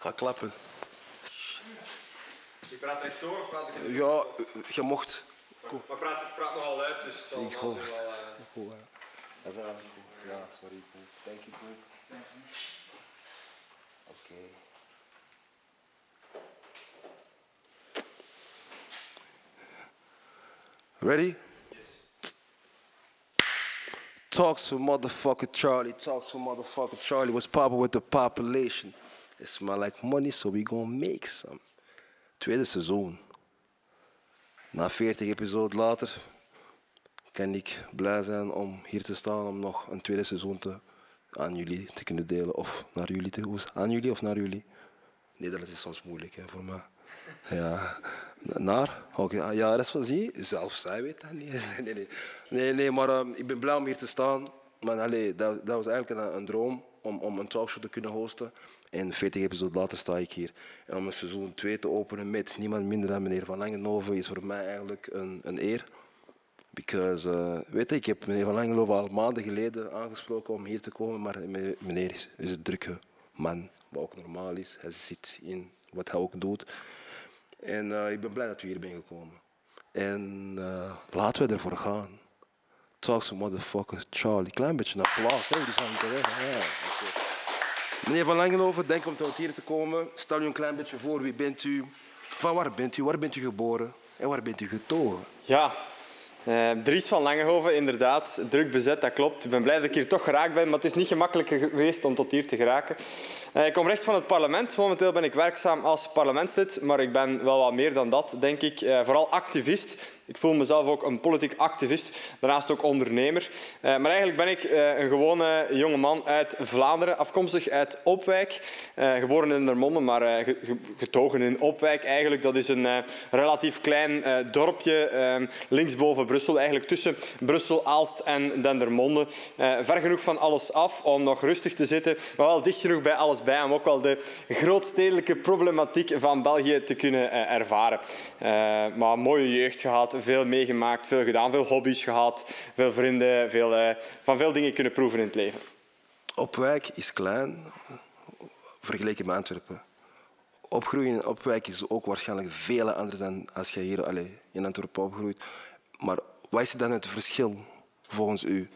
Ik ga klappen. Je praat rechtdoor of praat ik... Ja, je mocht. Maar praat, ik praat nogal luid, dus het zal Ik wel hoor. wel... eh. Dat is goed. Ja, sorry. Cool. Thank you, cool. Oké. Ready? Talks to motherfucker Charlie. Talks to motherfucker Charlie. What's poppin' with the population? It smell like money, so we gonna make some. Tweede seizoen. Na 40 episodes later kan ik blij zijn om hier te staan om nog een tweede seizoen te, aan jullie te kunnen delen. Of naar jullie te hoe- Aan jullie of naar jullie? Nederlands is soms moeilijk hè, voor mij. Ja, naar? Oké, ah, ja, dat is wat zie. Zelf zij weet dat niet. Nee, nee, nee, nee maar ehm, ik ben blij om hier te staan. Maar allee, dat, dat was eigenlijk een, een droom om, om een talkshow te kunnen hosten. En 40 episodes later sta ik hier. En om een seizoen 2 te openen met niemand minder dan meneer Van Langenhoven is voor mij eigenlijk een, een eer. Because, eh, weet je, ik heb meneer Van Langenhoven al maanden geleden aangesproken om hier te komen, maar me- meneer is, een drukke man, wat ook normaal is. Hij zit in wat hij ook doet. En eh, ik ben blij dat we hier zijn gekomen. En eh, laten we ervoor gaan. Talk some motherfucker Charlie. Klein beetje een applaus, hè? Die zijn. Ja. Meneer Van Langenhoven, denk om tot hier te komen. Stel u een klein beetje voor, wie bent u? Van waar bent u? Waar bent u geboren? En waar bent u getogen? Ja, eh, Dries van Langehoven, inderdaad. Druk bezet, dat klopt. Ik ben blij dat ik hier toch geraakt ben, maar het is niet gemakkelijker geweest om tot hier te geraken. Eh, ik kom recht van het parlement. Momenteel ben ik werkzaam als parlementslid, maar ik ben wel wat meer dan dat, denk ik. Eh, vooral activist. Ik voel mezelf ook een politiek activist, daarnaast ook ondernemer. Eh, maar eigenlijk ben ik eh, een gewone jonge man uit Vlaanderen, afkomstig uit Opwijk. Eh, geboren in Dermonde, maar ge- ge- getogen in Opwijk eigenlijk. Dat is een relatief klein dorpje eh, linksboven Brussel, eigenlijk tussen Brussel, Aalst en Dendermonde. Ver genoeg van alles af om nog rustig te zitten, maar wel dicht genoeg bij alles bij om ook wel de grootstedelijke problematiek van België te kunnen ervaren. Maar mooie jeugd gehad, veel meegemaakt, veel gedaan, veel hobby's gehad, veel vrienden, veel, eh, van veel dingen kunnen proeven in het leven. Opwijk is klein, vergeleken met Antwerpen. Opgroeien in Opwijk is ook waarschijnlijk veel anders dan als je hier allee, in Antwerpen opgroeit. Maar wat is dan het verschil volgens u?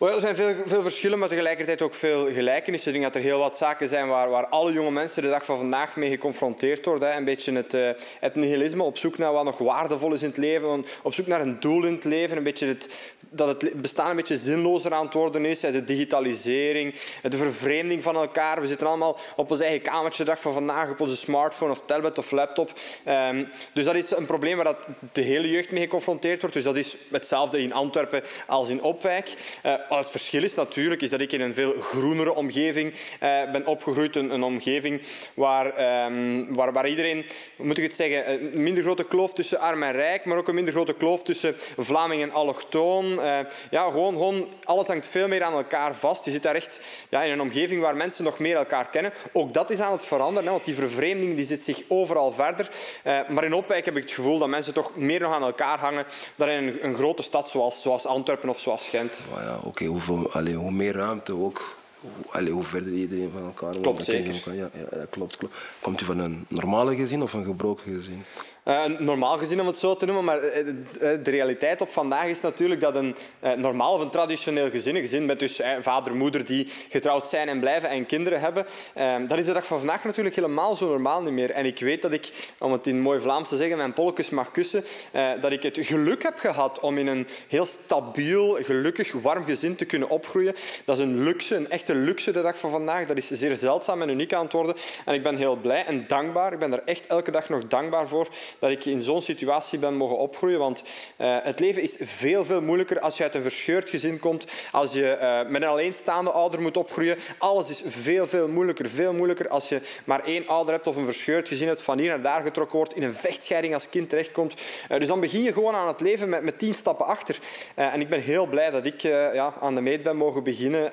Wel, er zijn veel, veel verschillen, maar tegelijkertijd ook veel gelijkenissen. Ik denk dat er heel wat zaken zijn waar, waar alle jonge mensen de dag van vandaag mee geconfronteerd worden. Hè. Een beetje het, eh, het nihilisme, op zoek naar wat nog waardevol is in het leven, op zoek naar een doel in het leven. Een beetje het, dat het bestaan een beetje zinlozer aan het worden is. De digitalisering, de vervreemding van elkaar. We zitten allemaal op ons eigen kamertje dag van vandaag, op onze smartphone of tablet of laptop. Ehm, dus dat is een probleem waar dat de hele jeugd mee geconfronteerd wordt. Dus dat is hetzelfde in Antwerpen als in Opwijk. Eh, het verschil is natuurlijk is dat ik in een veel groenere omgeving eh, ben opgegroeid. Een, omgeving waar, ehm, waar, waar iedereen, moet ik het zeggen, een minder grote kloof tussen arm en rijk, maar ook een minder grote kloof tussen Vlaming en allochtoon. Eh, ja, gewoon, gewoon, alles hangt veel meer aan elkaar vast. Je zit daar echt ja, in een omgeving waar mensen nog meer elkaar kennen. Ook dat is aan het veranderen, hè, want die vervreemding die zit zich overal verder. Eh, maar in Opwijk heb ik het gevoel dat mensen toch meer nog aan elkaar hangen dan in een, een grote stad zoals, zoals Antwerpen of zoals Gent. Ja, oké, hoeveel, allee, hoe meer ruimte ook, hoe, allee, hoe verder iedereen van elkaar. Klopt, zeker. elkaar. Ja, ja, dat klopt, klopt. Komt u van een normale gezin of een gebroken gezin? Eh, een normaal gezin om het zo te noemen, maar eh, de de realiteit op vandaag is natuurlijk dat een eh, normaal of een traditioneel gezin, een gezin met dus eh, vader, moeder die getrouwd zijn en blijven en kinderen hebben, eh, dat is de dag van vandaag natuurlijk helemaal zo normaal niet meer. En ik weet dat ik, om het in mooi Vlaams te zeggen, mijn polkes mag kussen, eh, dat ik het geluk heb gehad om in een heel stabiel, gelukkig, warm gezin te kunnen opgroeien. Dat is een luxe, een echte luxe de dag van vandaag. Dat is zeer zeldzaam en uniek aan het worden. En ik ben heel blij en dankbaar. Ik ben er echt elke dag nog dankbaar voor dat ik in zo'n situatie ben mogen opgroeien. Want eh, het leven is veel, veel moeilijker als je uit een verscheurd gezin komt. Als je eh, met een alleenstaande ouder moet opgroeien. Alles is veel, veel moeilijker. Veel moeilijker als je maar één ouder hebt of een verscheurd gezin hebt, van hier naar daar getrokken wordt, in een vechtscheiding als kind terechtkomt. Eh, dus dan begin je gewoon aan het leven met, met tien stappen achter. En ik ben heel blij dat ik ja, aan de meet ben mogen beginnen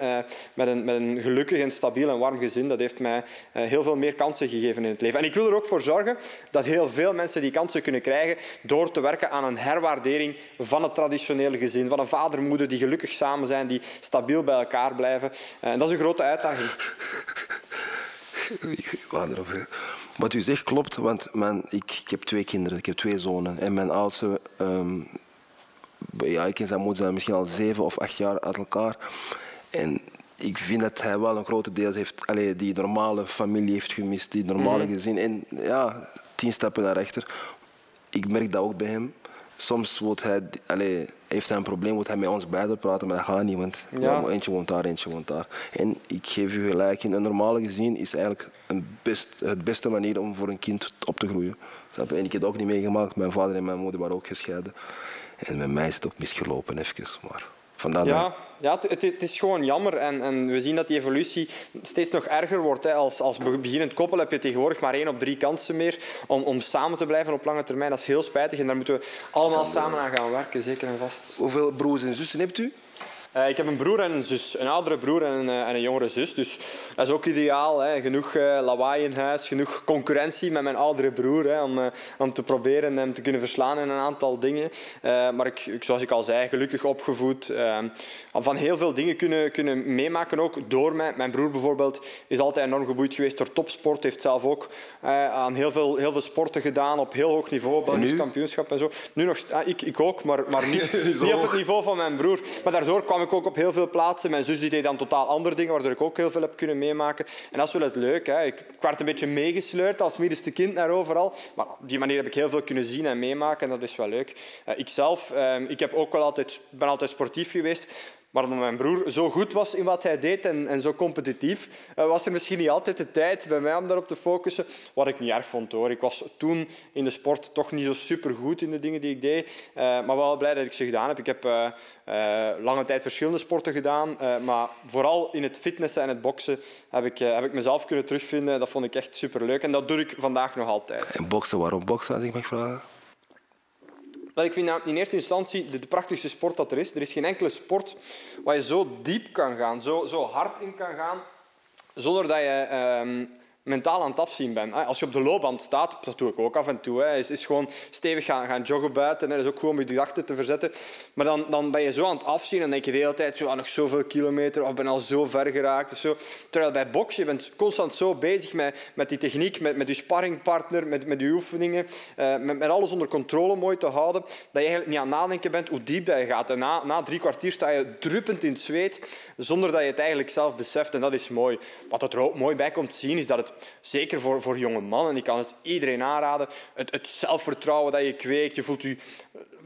met, een, met een gelukkig en stabiel en warm gezin. Dat heeft mij heel veel meer kansen gegeven in het leven. En ik wil er ook voor zorgen dat heel veel mensen die kansen kunnen krijgen door te werken aan een herwaardering van het traditionele gezin. Van een vader en moeder die gelukkig samen zijn, die stabiel bij elkaar blijven. Eh, en dat is een grote uitdaging. Wat u zegt klopt, want mijn, ik, ik heb twee kinderen, ik heb twee zonen. En mijn oudste, ehm, ja, ik en zijn moeder zijn misschien al zeven of acht jaar uit elkaar. En ik vind dat hij wel een grote deel heeft, allee, die normale familie heeft gemist, die normale gezin. En ja, tien stappen daarachter. Ik merk dat ook bij hem. Soms wordt hij, allee, heeft hij een probleem, moet hij met ons beiden praten, maar dat gaat niet, want Ja. ja, eentje woont daar, eentje woont daar. En ik geef u gelijk, in een normale gezin is eigenlijk een best, het beste manier om voor een kind op te groeien. En ik heb het ook niet meegemaakt, mijn vader en mijn moeder waren ook gescheiden. En met mij is het ook misgelopen, even. Maar vandaar Ja, ja het is gewoon jammer. En, en we zien dat die evolutie steeds nog erger wordt. Hè. Als, als beginnend koppel heb je tegenwoordig maar één op drie kansen meer om, om samen te blijven op lange termijn. Dat is heel spijtig en daar moeten we allemaal samen aan gaan werken, zeker en vast. Hoeveel broers en zussen hebt u? Eh, ik heb een broer en een zus. Een oudere broer en een, eh, en een jongere zus. Dus dat is ook ideaal. Hè. Genoeg eh, lawaai in huis, genoeg concurrentie met mijn oudere broer. Hè, om, om te proberen hem te kunnen verslaan in een aantal dingen. Maar ik, ik- zoals ik al zei, gelukkig opgevoed. van heel veel dingen kunnen, kunnen meemaken ook door mij. Mijn broer bijvoorbeeld is altijd enorm geboeid geweest door topsport. Heeft zelf ook aan heel veel, heel veel sporten gedaan op heel hoog niveau. Belgisch kampioenschap en zo. Nu nog, ah, ik, ik ook, maar, maar niet, Niet op het niveau van mijn broer. Maar daardoor kwam ik ook op heel veel plaatsen. Mijn zus die deed dan totaal andere dingen, waardoor ik ook heel veel heb kunnen meemaken. En dat is wel het leuke. Hè. Ik ik werd een beetje meegesleurd als middenste kind naar overal. Maar op die manier heb ik heel veel kunnen zien en meemaken. En dat is wel leuk. Uh, ikzelf, uh, ik heb ook wel altijd, ben altijd sportief geweest. Maar mijn broer zo goed was in wat hij deed en, en zo competitief, uh, was er misschien niet altijd de tijd bij mij om daarop te focussen. Wat ik niet erg vond hoor. Ik was toen in de sport toch niet zo supergoed in de dingen die ik deed. Uh, maar wel blij dat ik ze gedaan heb. Ik heb uh, lange tijd verschillende sporten gedaan. Maar vooral in het fitnessen en het boksen heb ik, heb ik mezelf kunnen terugvinden. Dat vond ik echt superleuk. En dat doe ik vandaag nog altijd. En boksen, waarom boksen als ik mag vragen? Maar ik vind in eerste instantie de, de sport dat er is. Er is geen enkele sport waar je zo diep kan gaan, zo, zo hard in kan gaan, zonder dat je um, mentaal aan het afzien bent. Als je op de loopband staat, dat doe ik ook af en toe, hè, is, is gewoon stevig gaan, gaan joggen buiten. Dat is ook gewoon om je gedachten te verzetten. Maar dan, dan ben je zo aan het afzien en denk je de hele tijd zo, ah, nog zoveel kilometer of ben al zo ver geraakt. Of zo. Terwijl bij boksen, je bent constant zo bezig met, met die techniek, met, met je sparringpartner, met, met je oefeningen, uh, met, met alles onder controle mooi te houden, dat je eigenlijk niet aan het nadenken bent hoe diep dat je gaat. En na, na drie kwartier sta je druppend in het zweet, zonder dat je het eigenlijk zelf beseft. En dat is mooi. Wat er ook mooi bij komt zien, is dat het zeker voor, voor jonge mannen, en ik kan het iedereen aanraden, het, het zelfvertrouwen dat je kweekt, je voelt je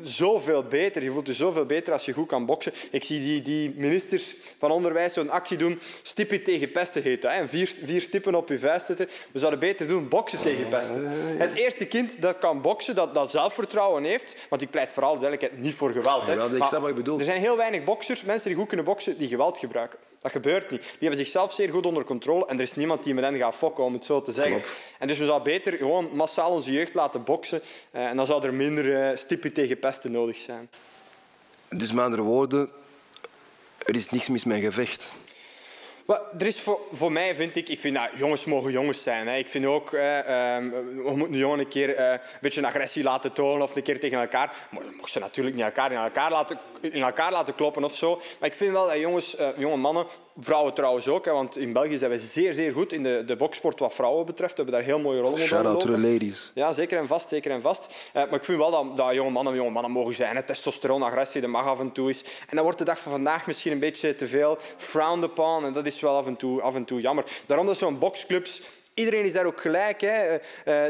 zoveel beter. Je voelt je zoveel beter als je goed kan boksen. Ik zie die, die ministers van onderwijs zo'n actie doen, stippen tegen pesten heet dat. Hè? Vier, vier stippen op je vuist zetten. We zouden beter doen boksen tegen pesten. Het eerste kind dat kan boksen, dat, dat zelfvertrouwen heeft, want ik pleit vooral duidelijkheid niet voor geweld. Hè? Ja, ik snap wat je bedoelt. Er zijn heel weinig boksers, mensen die goed kunnen boksen, die geweld gebruiken. Dat gebeurt niet. Die hebben zichzelf zeer goed onder controle en er is niemand die met hen gaat fokken, om het zo te zeggen. En dus we zouden beter gewoon massaal onze jeugd laten boksen eh, en dan zou er minder uh, stippen tegen pesten nodig zijn. Dus met andere woorden, er is niks mis met gevecht. Er is voor, voor mij, vind ik, ik vind dat jongens mogen jongens zijn. Hè. Ik vind ook, eh, uh, we moeten een jongen een keer uh, een beetje agressie laten tonen of een keer tegen elkaar. Maar mag ze natuurlijk niet elkaar in elkaar laten, in elkaar laten kloppen of zo. Maar ik vind wel dat jongens, uh, jonge mannen, vrouwen trouwens ook, hè, want in België zijn we zeer, zeer goed in de, de boksport wat vrouwen betreft. We hebben daar heel mooie rolmodellen Shout out to the ladies. Ja, zeker en vast, zeker en vast. Uh, maar ik vind wel dat, dat jonge mannen jonge mannen mogen zijn. Hè. Testosteron, agressie, dat mag af en toe is. En dat wordt de dag van vandaag misschien een beetje te veel frowned upon. En dat is wel af en toe, af en toe jammer. Daarom dat zo'n boxclubs Iedereen is daar ook gelijk. Hè. Uh,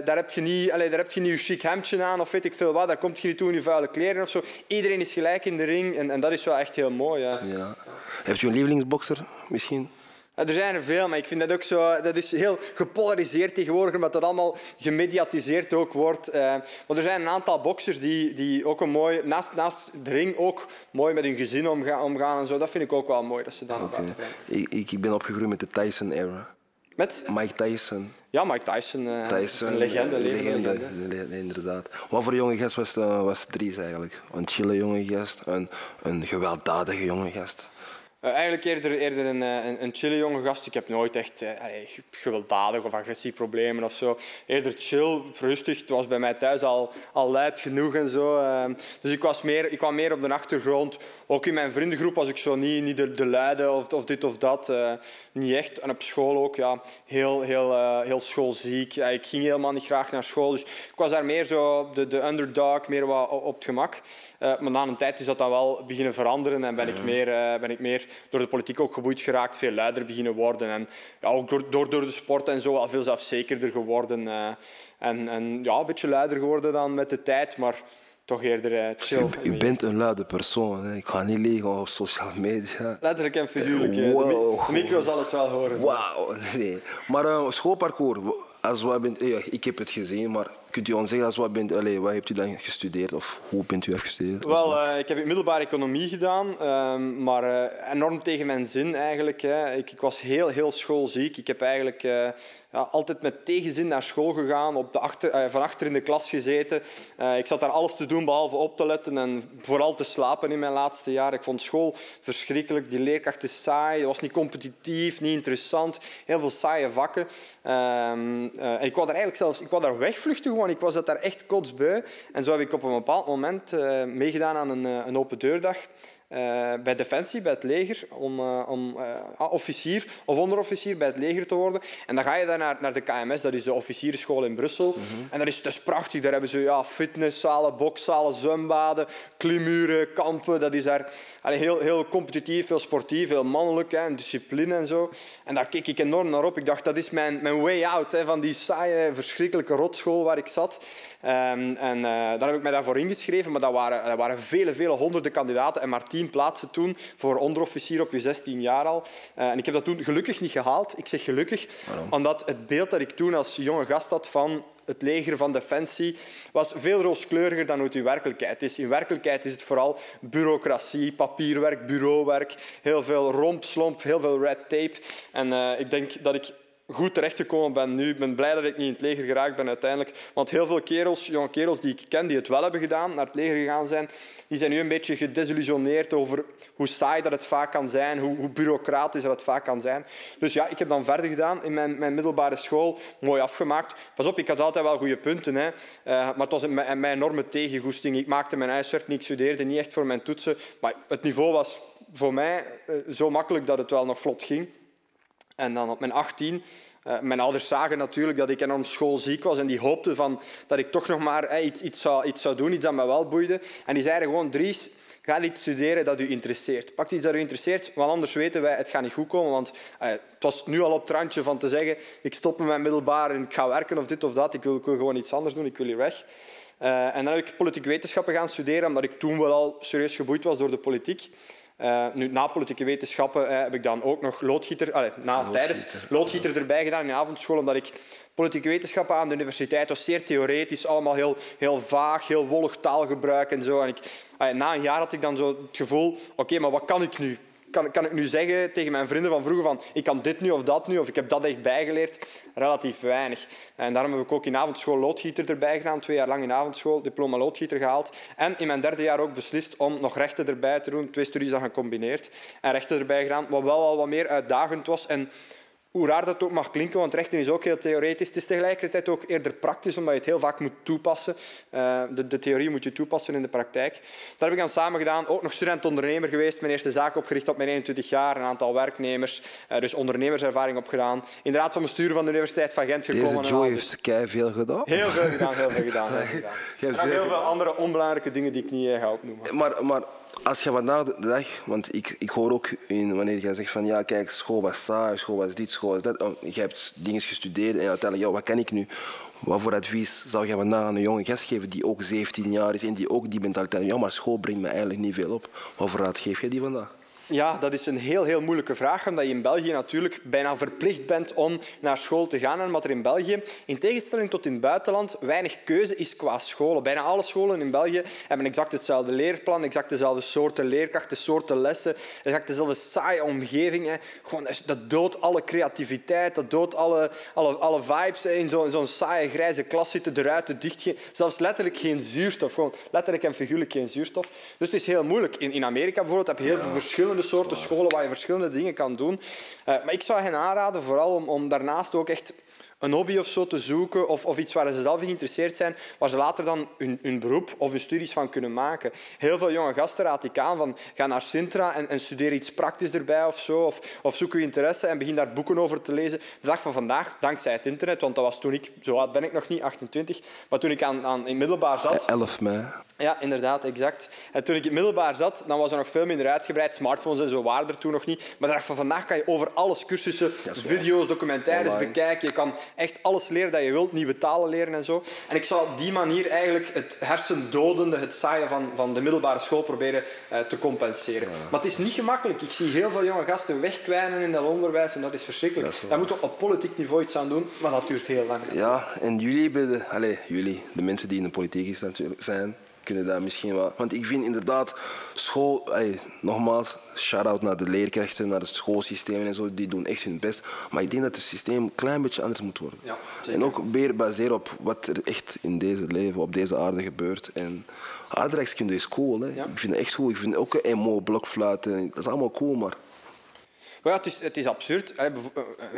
daar, heb je niet, allez, daar heb je niet je chic hemdje aan of weet ik veel wat. Daar komt je niet toe in je vuile kleren of zo. Iedereen is gelijk in de ring en, en dat is wel echt heel mooi. Ja. Ja. Hebt u een lievelingsbokser misschien? Ja, er zijn er veel, maar ik vind dat ook zo... Dat is heel gepolariseerd tegenwoordig, omdat dat allemaal gemediatiseerd ook wordt. Uh, want er zijn een aantal boksers die, die ook een mooi... Naast, naast de ring ook mooi met hun gezin omgaan, omgaan en zo. Dat vind ik ook wel mooi, dat ze dat okay. ik, ik, ik ben opgegroeid met de Tyson-era. Met? Mike Tyson. Ja, Mike Tyson. Uh, Tyson een legende. Een legende, legende. inderdaad. Wat voor jonge gast was, uh, was Dries eigenlijk? Een chille jonge gast, een, een gewelddadige jonge gast. Uh, eigenlijk eerder, eerder een, eh, een, een chille jonge gast. Ik heb nooit echt uh, gewelddadig of agressieproblemen of zo. Eerder chill, rustig. Het was bij mij thuis al, al luid genoeg en zo. Uh, dus ik, was meer, ik kwam meer op de achtergrond. Ook in mijn vriendengroep was ik zo niet, niet de, de luide of, of dit of dat. niet echt. En op school ook, ja, heel, heel, heel schoolziek. Ik ging helemaal niet graag naar school. Dus ik was daar meer zo de, de underdog, meer wat op het gemak. maar na een tijd is dat dan wel beginnen veranderen en ben ik meer, ben ik meer door de politiek ook geboeid geraakt, veel luider beginnen worden. En ja, ook door, door, de sport en zo al veel zelfzekerder geworden. Uh, en, en ja, een beetje luider geworden dan met de tijd, maar toch eerder uh, chill. Je, bent een luide persoon. Hè. Ik ga niet liggen op sociale media. Letterlijk en figuurlijk. Wow. De micro zal het wel horen. Wauw. Nee. Maar uh, schoolparcours, als ja, ik heb het gezien, maar kunt u ons zeggen als wat, bent, allez, wat hebt u dan gestudeerd of hoe bent u afgestudeerd? Wel, uh, ik heb middelbare economie gedaan, uh, maar uh, enorm tegen mijn zin eigenlijk. Hè. Ik, ik, was heel, heel schoolziek. Ik heb eigenlijk ja, altijd met tegenzin naar school gegaan, op de achter, van achter in de klas gezeten. ik zat daar alles te doen behalve op te letten en vooral te slapen in mijn laatste jaar. Ik vond school verschrikkelijk. Die leerkracht is saai, het was niet competitief, niet interessant. Heel veel saaie vakken. Ehm, en ik wou daar eigenlijk zelfs ik wou daar wegvluchten ik was dat daar echt kotsbeu. En zo heb ik op een bepaald moment meegedaan aan een, eh, een open deurdag. Uh, bij Defensie, bij het leger, om, uh, om uh, officier of onderofficier bij het leger te worden. En dan ga je daar naar, naar de KMS, dat is de officiersschool in Brussel. Mm -hmm. En dat is, is prachtig. Daar hebben ze ja, fitnesszalen, bokszalen, zwembaden, klimuren, kampen. Dat is daar allee, heel, heel competitief, heel sportief, heel mannelijk, hè, discipline en zo. En daar keek ik enorm naar op. Ik dacht, dat is mijn, mijn way out hè, van die saaie, verschrikkelijke rotschool waar ik zat. Um, en uh, daar heb ik mij daarvoor ingeschreven, maar dat waren, dat waren vele, vele honderden kandidaten en maar tien plaatsen toen voor onderofficier op je 16 jaar al. Uh, en ik heb dat toen gelukkig niet gehaald. Ik zeg gelukkig, Waarom? omdat het beeld dat ik toen als jonge gast had van het leger van Defensie was veel rooskleuriger dan het in werkelijkheid is. In werkelijkheid is het vooral bureaucratie, papierwerk, bureauwerk, heel veel rompslomp, heel veel red tape. En uh, ik denk dat ik goed terechtgekomen ben nu. Ik ben blij dat ik niet in het leger geraakt ben uiteindelijk. Want heel veel kerels, jonge kerels die ik ken, die het wel hebben gedaan, naar het leger gegaan zijn, die zijn nu een beetje gedesillusioneerd over hoe saai dat het vaak kan zijn, hoe, hoe bureaucratisch dat het vaak kan zijn. Dus ja, ik heb dan verder gedaan in mijn, mijn middelbare school, mooi afgemaakt. Pas op, ik had altijd wel goede punten, hè. Uh, maar het was een, mijn enorme tegengoesting. Ik maakte mijn huiswerk niet, ik studeerde niet echt voor mijn toetsen. Maar het niveau was voor mij uh, zo makkelijk dat het wel nog vlot ging. En dan op mijn 18 uh, mijn ouders zagen natuurlijk dat ik enorm schoolziek was en die hoopten van, dat ik toch nog maar hey, iets, iets, zou, iets zou doen, iets dat me wel boeide. En die zeiden gewoon, Dries, ga iets studeren dat u interesseert. Pak iets dat u interesseert, want anders weten wij, het gaat niet goed komen. Want uh, het was nu al op het randje van te zeggen, ik stop met mijn middelbaar en ik ga werken of dit of dat. Ik wil, gewoon iets anders doen, ik wil hier weg. En dan heb ik politieke wetenschappen gaan studeren, omdat ik toen wel al serieus geboeid was door de politiek. Uh, nu, na politieke wetenschappen uh, heb ik dan ook nog loodgieter, na, loodgieter. tijdens loodgieter erbij gedaan in de avondschool, omdat ik politieke wetenschappen aan de universiteit was zeer theoretisch, allemaal heel, heel vaag, heel wollig taalgebruik en zo. En ik, na een jaar had ik dan zo het gevoel, oké, maar wat kan ik nu? Kan, kan ik nu zeggen tegen mijn vrienden van vroeger van ik kan dit nu of dat nu, of ik heb dat echt bijgeleerd? Relatief weinig. En daarom heb ik ook in avondschool loodgieter erbij gedaan, twee jaar lang in avondschool, diploma loodgieter gehaald. En in mijn derde jaar ook beslist om nog rechten erbij te doen, twee studies dan gecombineerd. En rechten erbij gedaan, wat wel al wat meer uitdagend was. En hoe raar dat ook mag klinken, want rechten is ook heel theoretisch. Het is tegelijkertijd ook eerder praktisch, omdat je het heel vaak moet toepassen. Uh, de, de, theorie moet je toepassen in de praktijk. Dat heb ik dan samen gedaan. Ook nog student-ondernemer geweest. Mijn eerste zaak opgericht op mijn 21 jaar. Een aantal werknemers. Uh, dus ondernemerservaring opgedaan. In de raad van bestuur van de Universiteit van Gent gekomen. Deze Joe heeft kei veel gedaan. Heel veel gedaan, heel veel gedaan. Heel veel gedaan. En heel veel andere onbelangrijke dingen die ik niet ga opnoemen. Maar, maar als je vandaag de dag, want ik, ik hoor ook in, wanneer je zegt van ja, kijk, school was saai, school was dit, school was dat. Oh, je hebt dingen gestudeerd en uiteindelijk, ja, wat kan ik nu? Wat voor advies zou je vandaag aan een jonge gast geven die ook 17 jaar is en die ook die mentaliteit, ja, maar school brengt me eigenlijk niet veel op. Wat voor raad geef je die vandaag? Ja, dat is een heel, heel moeilijke vraag, omdat je in België natuurlijk bijna verplicht bent om naar school te gaan. En omdat er in België, in tegenstelling tot in het buitenland, weinig keuze is qua scholen. Bijna alle scholen in België hebben exact hetzelfde leerplan, exact dezelfde soorten leerkrachten, soorten lessen, exact dezelfde saaie omgeving. Hè. Gewoon, dat doodt alle creativiteit, dat doodt alle, alle, alle vibes. In zo'n zo saaie grijze klas zitten, de ruiten dicht. Zelfs letterlijk geen zuurstof. Gewoon letterlijk en figuurlijk geen zuurstof. Dus het is heel moeilijk. In, in Amerika bijvoorbeeld heb je heel veel verschillende verschillende soorten scholen waar je verschillende dingen kan doen. Uh, maar ik zou hen aanraden, vooral om, om daarnaast ook echt een hobby of zo te zoeken of, of iets waar ze zelf geïnteresseerd zijn, waar ze later dan hun, hun beroep of hun studies van kunnen maken. Heel veel jonge gasten raad ik aan van ga naar Sintra en, en studeer iets praktisch erbij of zo, of, of zoek je interesse en begin daar boeken over te lezen. De dag van vandaag, dankzij het internet, want dat was toen ik, zo oud ben ik nog niet, 28, maar toen ik aan, aan in middelbaar zat... 11 mei. Ja, inderdaad, exact. En toen ik in middelbaar zat, dan was er nog veel minder uitgebreid. Smartphones en zo waren er toen nog niet. Maar de dag van vandaag kan je over alles, cursussen, video's, documentaires bekijken. Je kan echt alles leren dat je wilt, nieuwe talen leren en zo. En ik zou op die manier eigenlijk het hersendodende, het saaien van, van de middelbare school proberen uh, te compenseren. Maar het is niet gemakkelijk. Ik zie heel veel jonge gasten wegkwijnen in dat onderwijs en dat is verschrikkelijk. Daar moeten we op politiek niveau iets aan doen, maar dat duurt heel lang. Ja, en jullie, de, allez, jullie, de mensen die in de politiek zijn, kunnen daar misschien wel. Want ik vind inderdaad, school, nogmaals, shout-out naar de leerkrachten, naar het schoolsysteem en zo, die doen echt hun best. Maar ik denk dat het systeem een klein beetje anders moet worden. Ja, en ook meer baseren op wat er echt in deze leven, op deze aarde gebeurt. En aardrijkskunde is cool, hè. Ik vind het echt goed. Ik vind ook een MO, blokfluiten, dat is allemaal cool, maar ja, het, is, het is absurd.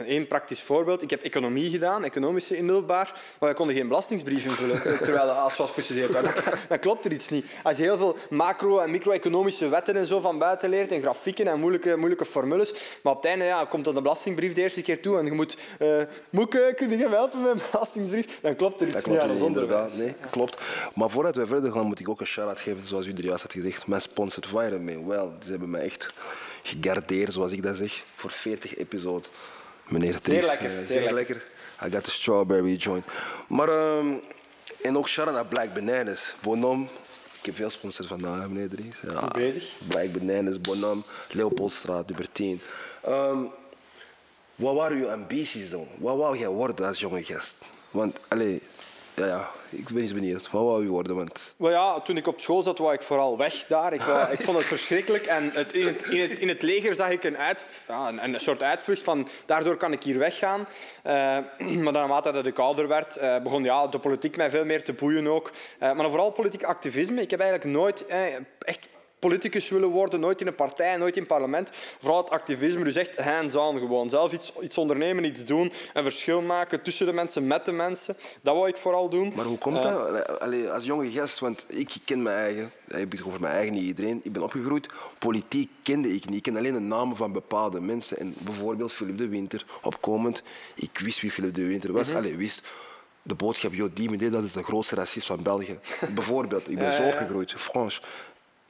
Eén praktisch voorbeeld. Ik heb economie gedaan, economische in middelbaar, maar we konden geen belastingsbrief invullen terwijl de was gestudeerd. Dat, dat klopt er iets niet. Als je heel veel macro- en micro-economische wetten en zo van buiten leert en grafieken en moeilijke, moeilijke formules, maar op het einde ja, komt dan de belastingbrief de eerste keer toe en je moet... Uh, Moeke, kun je helpen met een belastingsbrief? Dan klopt er iets dat klopt niet aan inderdaad. Nee, klopt. Maar voordat we verder gaan, moet ik ook een shout-out geven, zoals u er juist had gezegd. Mijn sponsor Vitamin Well, die hebben mij echt gegardeerd, zoals ik dat zeg, voor 40 episodes. Meneer Tries. Zeer lekker. Zeer, lekker. I got the strawberry joint. Maar, um, en ook naar Black Bananas. Bonhomme. Ik heb veel sponsors vandaag, meneer Dries. Ja, Goed bezig. Black Bananas, Bonhomme, Leopoldstraat, nummer 10. Um, wat waren uw ambities dan? Wat wou jij worden als jonge gast? Want, allez, ja, ja, ik ben eens benieuwd. Wat wou je worden? Want... Ja, toen ik op school zat, wou ik vooral weg daar. Ik, ik vond het verschrikkelijk. En het, in, het, in, het, in, het, leger zag ik een, uit, ja, een, een, soort uitvlucht van daardoor kan ik hier weggaan. Uh, maar naarmate dat ik ouder werd, uh, begon ja, de politiek mij veel meer te boeien ook. Uh, maar vooral politiek activisme. Ik heb eigenlijk nooit echt politicus willen worden, nooit in een partij, nooit in het parlement. Vooral het activisme, dus echt hands-on gewoon. Zelf iets, iets ondernemen, iets doen, een verschil maken tussen de mensen, met de mensen. Dat wou ik vooral doen. Maar hoe komt dat? Allee, als jonge gast, want ik ken mijn eigen, ik heb het over mijn eigen, niet iedereen. Ik ben opgegroeid, politiek kende ik niet. Ik ken alleen de namen van bepaalde mensen. En bijvoorbeeld Philip de Winter, opkomend. Ik wist wie Philip de Winter was. Mm -hmm. Allee, wist de boodschap, joh, die meneer, dat is de grootste racist van België. Bijvoorbeeld, ik ben zo opgegroeid. Frans.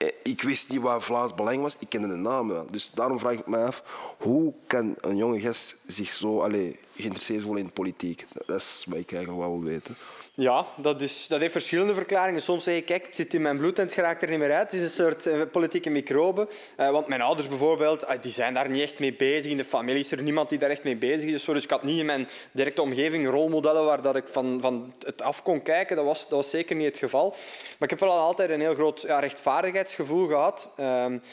Eh, ik wist niet wat Vlaams Belang was, ik kende de naam wel. Dus daarom vraag ik me af, hoe kan een jonge gast zich zo allez, geïnteresseerd voelen in politiek? Dat is wat ik eigenlijk wel wil weten. Ja, dat, is, dat heeft verschillende verklaringen. Soms zeg je, kijk, het zit in mijn bloed en het geraakt er niet meer uit. Het is een soort uh, politieke microbe. Uh, want mijn ouders bijvoorbeeld, uh, die zijn daar niet echt mee bezig. In de familie is er niemand die daar echt mee bezig is. Dus ik had niet in mijn directe omgeving rolmodellen waar dat ik van, van het af kon kijken. Dat was, dat was zeker niet het geval. Maar ik heb wel altijd een heel groot ja, rechtvaardigheidsgevoel gehad.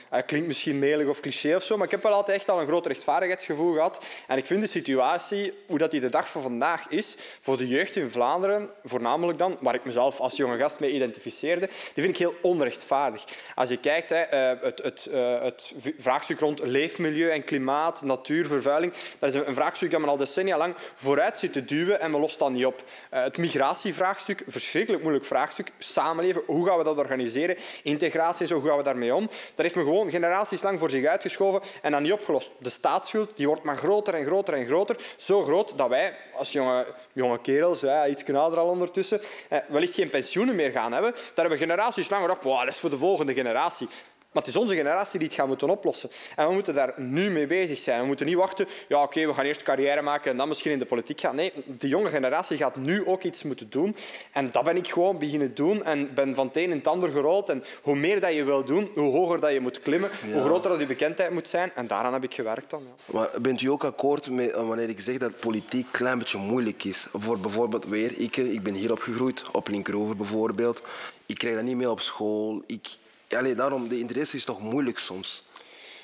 het klinkt misschien melig of cliché of zo, maar ik heb wel altijd echt al een groot rechtvaardigheidsgevoel gehad. En ik vind de situatie, hoe dat die de dag van vandaag is, voor de jeugd in Vlaanderen voornamelijk dan, waar ik mezelf als jonge gast mee identificeerde, die vind ik heel onrechtvaardig. Als je kijkt, hè, eh, het, het, eh, het vraagstuk rond leefmilieu en klimaat, natuur, vervuiling, dat is een vraagstuk dat men al decennia lang vooruit zit te duwen en men lost dat niet op. Eh, het migratievraagstuk, verschrikkelijk moeilijk vraagstuk. Samenleven, hoe gaan we dat organiseren? Integratie, zo, hoe gaan we daarmee om? Dat heeft men gewoon generaties lang voor zich uitgeschoven en dan niet opgelost. De staatsschuld die wordt maar groter en groter en groter. Zo groot dat wij als jonge, jonge kerels, ja, iets ouder al ondertussen, eh, wellicht geen pensioenen meer gaan hebben. Daar hebben generaties lang gedacht, wow, dat is voor de volgende generatie. Maar het is onze generatie die het gaat moeten oplossen. En we moeten daar nu mee bezig zijn. We moeten niet wachten, ja oké, we gaan eerst carrière maken en dan misschien in de politiek gaan. Nee, de jonge generatie gaat nu ook iets moeten doen. En dat ben ik gewoon beginnen doen en ben van het een in het ander gerold. En hoe meer dat je wil doen, hoe hoger dat je moet klimmen, hoe groter dat je bekendheid moet zijn. En daaraan heb ik gewerkt dan. Ja. Maar bent u ook akkoord met eh, wanneer ik zeg dat politiek een klein beetje moeilijk is? Voor bijvoorbeeld weer, ik, eh, ik ben hier opgegroeid, op Linkeroever bijvoorbeeld. Ik krijg dat niet mee op school. Ik, Allee, daarom, de interesse is toch moeilijk soms.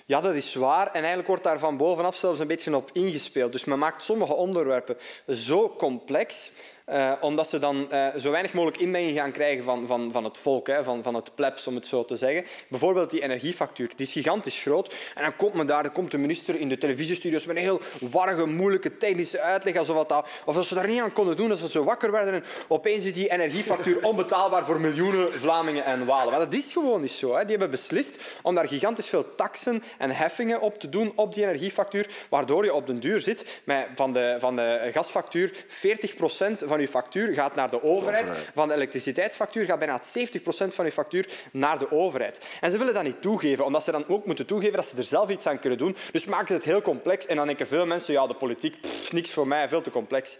Ja, dat is waar. En eigenlijk wordt daar van bovenaf zelfs een beetje op ingespeeld. Dus men maakt sommige onderwerpen zo complex Uh, omdat ze dan uh, zo weinig mogelijk inmenging gaan krijgen van, van, van het volk, hè, van, van het plebs, om het zo te zeggen. Bijvoorbeeld die energiefactuur. Die is gigantisch groot. En dan komt men daar, dan komt de minister in de televisiestudio's met een heel warrige, moeilijke technische uitleg. Alsof, dat, of als ze daar niet aan konden doen, als ze wakker werden. En opeens is die energiefactuur onbetaalbaar voor miljoenen Vlamingen en Walen. Maar dat is gewoon niet zo. Hè. Die hebben beslist om daar gigantisch veel taxen en heffingen op te doen op die energiefactuur, waardoor je op den duur zit met van de, van de gasfactuur 40 procent van je factuur gaat naar de overheid. Van de elektriciteitsfactuur gaat bijna 70 procent van je factuur naar de overheid. En ze willen dat niet toegeven, omdat ze dan ook moeten toegeven dat ze er zelf iets aan kunnen doen. Dus maken ze het heel complex. En dan denken veel mensen, ja, de politiek, pff, niks voor mij, veel te complex.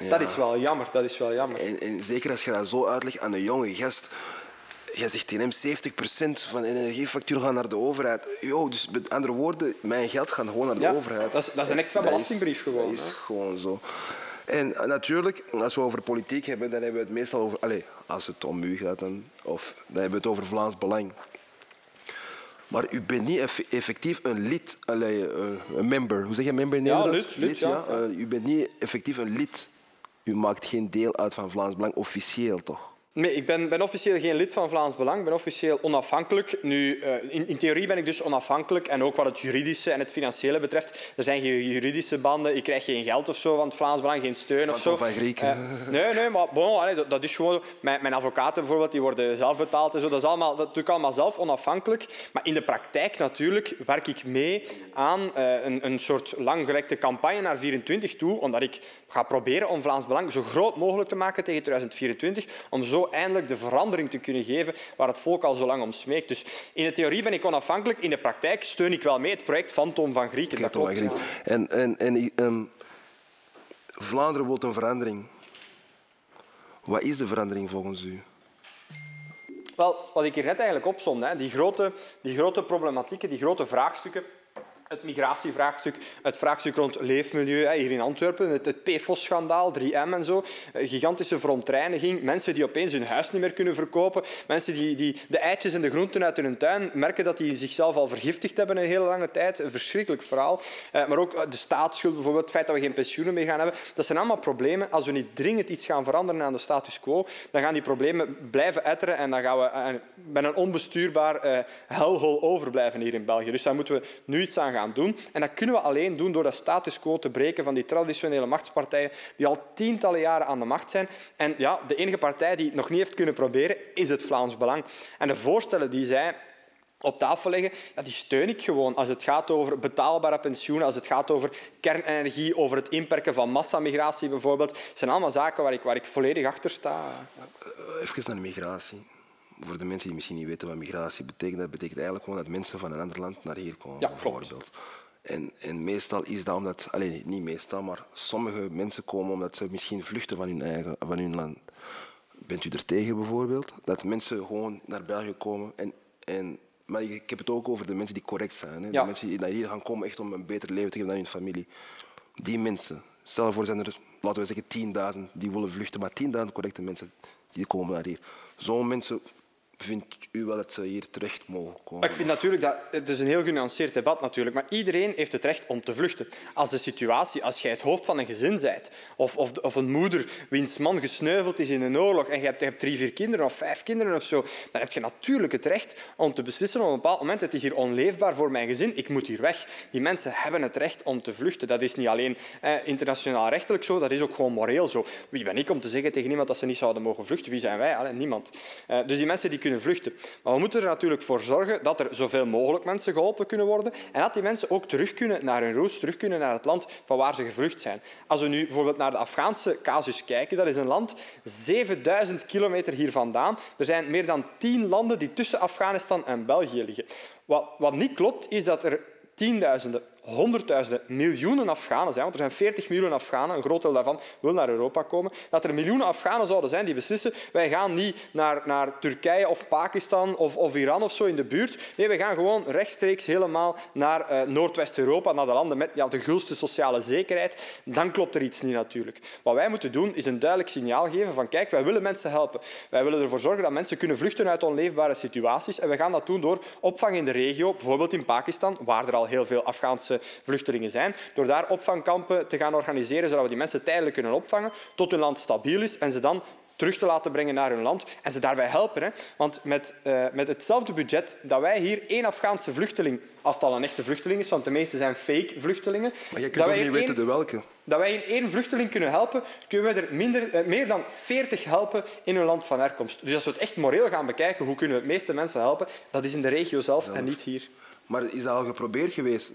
Ja. Dat is wel jammer. Dat is wel jammer. En, en zeker als je dat zo uitlegt aan een jonge gast jij zegt tegen hem 70% van de energiefactuur gaat naar de overheid. Jo, dus met andere woorden, mijn geld gaat gewoon naar de overheid. Dat is, dat is een extra belastingbrief gewoon. Dat is gewoon zo. En natuurlijk, als we over politiek hebben, dan hebben we het meestal over... Allez, als het om u gaat, dan, of, dan hebben we het over Vlaams Belang. Maar u bent niet effectief een lid, allez, eh, een member. Hoe zeg je member in Nederland? Ja, lid. lid, ja. ja. Uh, u bent niet effectief een lid. U maakt geen deel uit van Vlaams Belang, officieel toch? Nee, ik ben, ben, officieel geen lid van Vlaams Belang. Ik ben officieel onafhankelijk. Nu, uh, in, in, theorie ben ik dus onafhankelijk. En ook wat het juridische en het financiële betreft. Er zijn geen juridische banden. Ik krijg geen geld of zo van het Vlaams Belang, geen steun of zo. Van Grieken. Uh, nee, nee, maar bon, dat, dat, is gewoon... Mijn, mijn, advocaten bijvoorbeeld, die worden zelf betaald. En zo. Dat, is allemaal, dat doe ik allemaal zelf, onafhankelijk. Maar in de praktijk natuurlijk werk ik mee aan uh, een, een soort langgerekte campagne naar 24 toe. Omdat ik ga proberen om Vlaams Belang zo groot mogelijk te maken tegen 2024. Om zo eindelijk de verandering te kunnen geven waar het volk al zo lang om smeekt. Dus in de theorie ben ik onafhankelijk. In de praktijk steun ik wel mee het project Fantom van Grieken. Dat klopt. En, en, en um, Vlaanderen wil een verandering. Wat is de verandering volgens u? Wel, wat ik hier net eigenlijk opzomde, die grote, die grote problematieken, die grote vraagstukken het migratievraagstuk, het vraagstuk rond leefmilieu hier in Antwerpen, het, PFOS-schandaal, 3M en zo, gigantische verontreiniging, mensen die opeens hun huis niet meer kunnen verkopen, mensen die, die de eitjes en de groenten uit hun tuin merken dat die zichzelf al vergiftigd hebben een hele lange tijd. Een verschrikkelijk verhaal. Eh, maar ook de staatsschuld, bijvoorbeeld, het feit dat we geen pensioenen meer gaan hebben. Dat zijn allemaal problemen. Als we niet dringend iets gaan veranderen aan de status quo, dan gaan die problemen blijven etteren en dan gaan we eh, met een onbestuurbaar uh, hellhole overblijven hier in België. Dus daar moeten we nu iets aan gaan doen. En dat kunnen we alleen doen door de status quo te breken van die traditionele machtspartijen die al tientallen jaren aan de macht zijn. En ja, de enige partij die het nog niet heeft kunnen proberen, is het Vlaams Belang. En de voorstellen die zij op tafel leggen, die steun ik gewoon. Als het gaat over betaalbare pensioenen, als het gaat over kernenergie, over het inperken van massamigratie bijvoorbeeld, zijn allemaal zaken waar ik, waar ik volledig achter sta. Even naar migratie voor de mensen die misschien niet weten wat migratie betekent, dat betekent eigenlijk gewoon dat mensen van een ander land naar hier komen, ja, bijvoorbeeld. En, en, meestal is dat omdat, alleen niet meestal, maar sommige mensen komen omdat ze misschien vluchten van hun eigen van hun land. Bent u er tegen bijvoorbeeld? Dat mensen gewoon naar België komen en, en maar ik heb het ook over de mensen die correct zijn. Hè? De mensen die naar hier gaan komen echt om een beter leven te geven aan hun familie. Die mensen, stel voor zijn er, laten we zeggen, 10.000 die willen vluchten, maar 10.000 correcte mensen die komen naar hier. Zo'n mensen vindt u wel dat ze hier terecht mogen komen? Ik vind natuurlijk dat het is een heel genuanceerd debat natuurlijk, maar iedereen heeft het recht om te vluchten. Als de situatie, als jij het hoofd van een gezin bent, of, of, of een moeder wiens man gesneuveld is in een oorlog en je hebt, je hebt drie, vier kinderen of vijf kinderen of zo, dan heb je natuurlijk het recht om te beslissen op een bepaald moment het is hier onleefbaar voor mijn gezin, ik moet hier weg. Die mensen hebben het recht om te vluchten. Dat is niet alleen eh, internationaal rechtelijk zo, dat is ook gewoon moreel zo. Wie ben ik om te zeggen tegen iemand dat ze niet zouden mogen vluchten? Wie zijn wij? Niemand. Eh, dus die mensen die kunnen vluchten. Maar we moeten er natuurlijk voor zorgen dat er zoveel mogelijk mensen geholpen kunnen worden en dat die mensen ook terug kunnen naar hun roots, terug kunnen naar het land van waar ze gevlucht zijn. Als we nu bijvoorbeeld naar de Afghaanse casus kijken, dat is een land 7000 kilometer hier vandaan. Er zijn meer dan tien landen die tussen Afghanistan en België liggen. Wat, wat niet klopt, is dat er tienduizenden, honderdduizenden, miljoenen Afghanen zijn, want er zijn 40 miljoen Afghanen, een groot deel daarvan wil naar Europa komen, dat er miljoenen Afghanen zouden zijn die beslissen wij gaan niet naar, naar Turkije of Pakistan of, of Iran of zo in de buurt. Nee, we gaan gewoon rechtstreeks helemaal naar uh, Noordwest-Europa, naar de landen met ja, de gulste sociale zekerheid. Dan klopt er iets niet natuurlijk. Wat wij moeten doen, is een duidelijk signaal geven van kijk, wij willen mensen helpen. Wij willen ervoor zorgen dat mensen kunnen vluchten uit onleefbare situaties en we gaan dat doen door opvang in de regio, bijvoorbeeld in Pakistan, waar er al heel veel Afghaanse vluchtelingen zijn. Door daar opvangkampen te gaan organiseren, zodat we die mensen tijdelijk kunnen opvangen tot hun land stabiel is en ze dan terug te laten brengen naar hun land en ze daarbij helpen. Hè. Want met, uh, met hetzelfde budget dat wij hier één Afghaanse vluchteling, als het al een echte vluchteling is, want de meeste zijn fake vluchtelingen... Maar je kunt ook niet weten de welke. Dat wij in één vluchteling kunnen helpen, kunnen we er minder, uh, meer dan 40 helpen in hun land van herkomst. Dus als we het echt moreel gaan bekijken, hoe kunnen we het meeste mensen helpen, dat is in de regio zelf en niet hier. Maar is dat al geprobeerd geweest?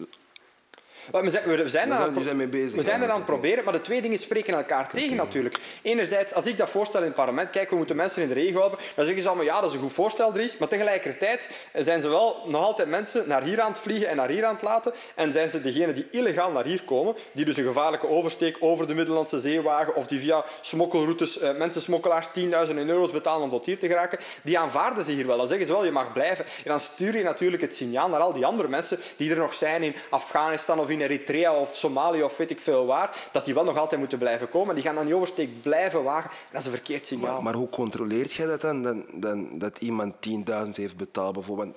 We zijn, we zijn, daar, aan, zijn mee bezig, we zijn er aan het proberen, maar de twee dingen spreken elkaar tegen natuurlijk. Enerzijds, als ik dat voorstel in het parlement, kijk, we moeten mensen in de regio helpen, dan zeggen ze allemaal, ja, dat is een goed voorstel, Dries, maar tegelijkertijd zijn ze wel nog altijd mensen naar hier aan het vliegen en naar hier aan het laten, en zijn ze degenen die illegaal naar hier komen, die dus een gevaarlijke oversteek over de Middellandse Zee wagen, of die via smokkelroutes, uh, mensensmokkelaars 10.000 euro's betalen om tot hier te geraken, die aanvaarden ze hier wel. Dan zeggen ze wel, je mag blijven. En dan stuur je natuurlijk het signaal naar al die andere mensen die er nog zijn in Afghanistan of in in Eritrea of Somalië of weet ik veel waar, dat die wel nog altijd moeten blijven komen. Die gaan dan die oversteek blijven wagen. En dat is een verkeerd signaal. Maar, maar hoe controleert je dat dan, dan, dan dat iemand 10.000 heeft betaald? Bijvoorbeeld,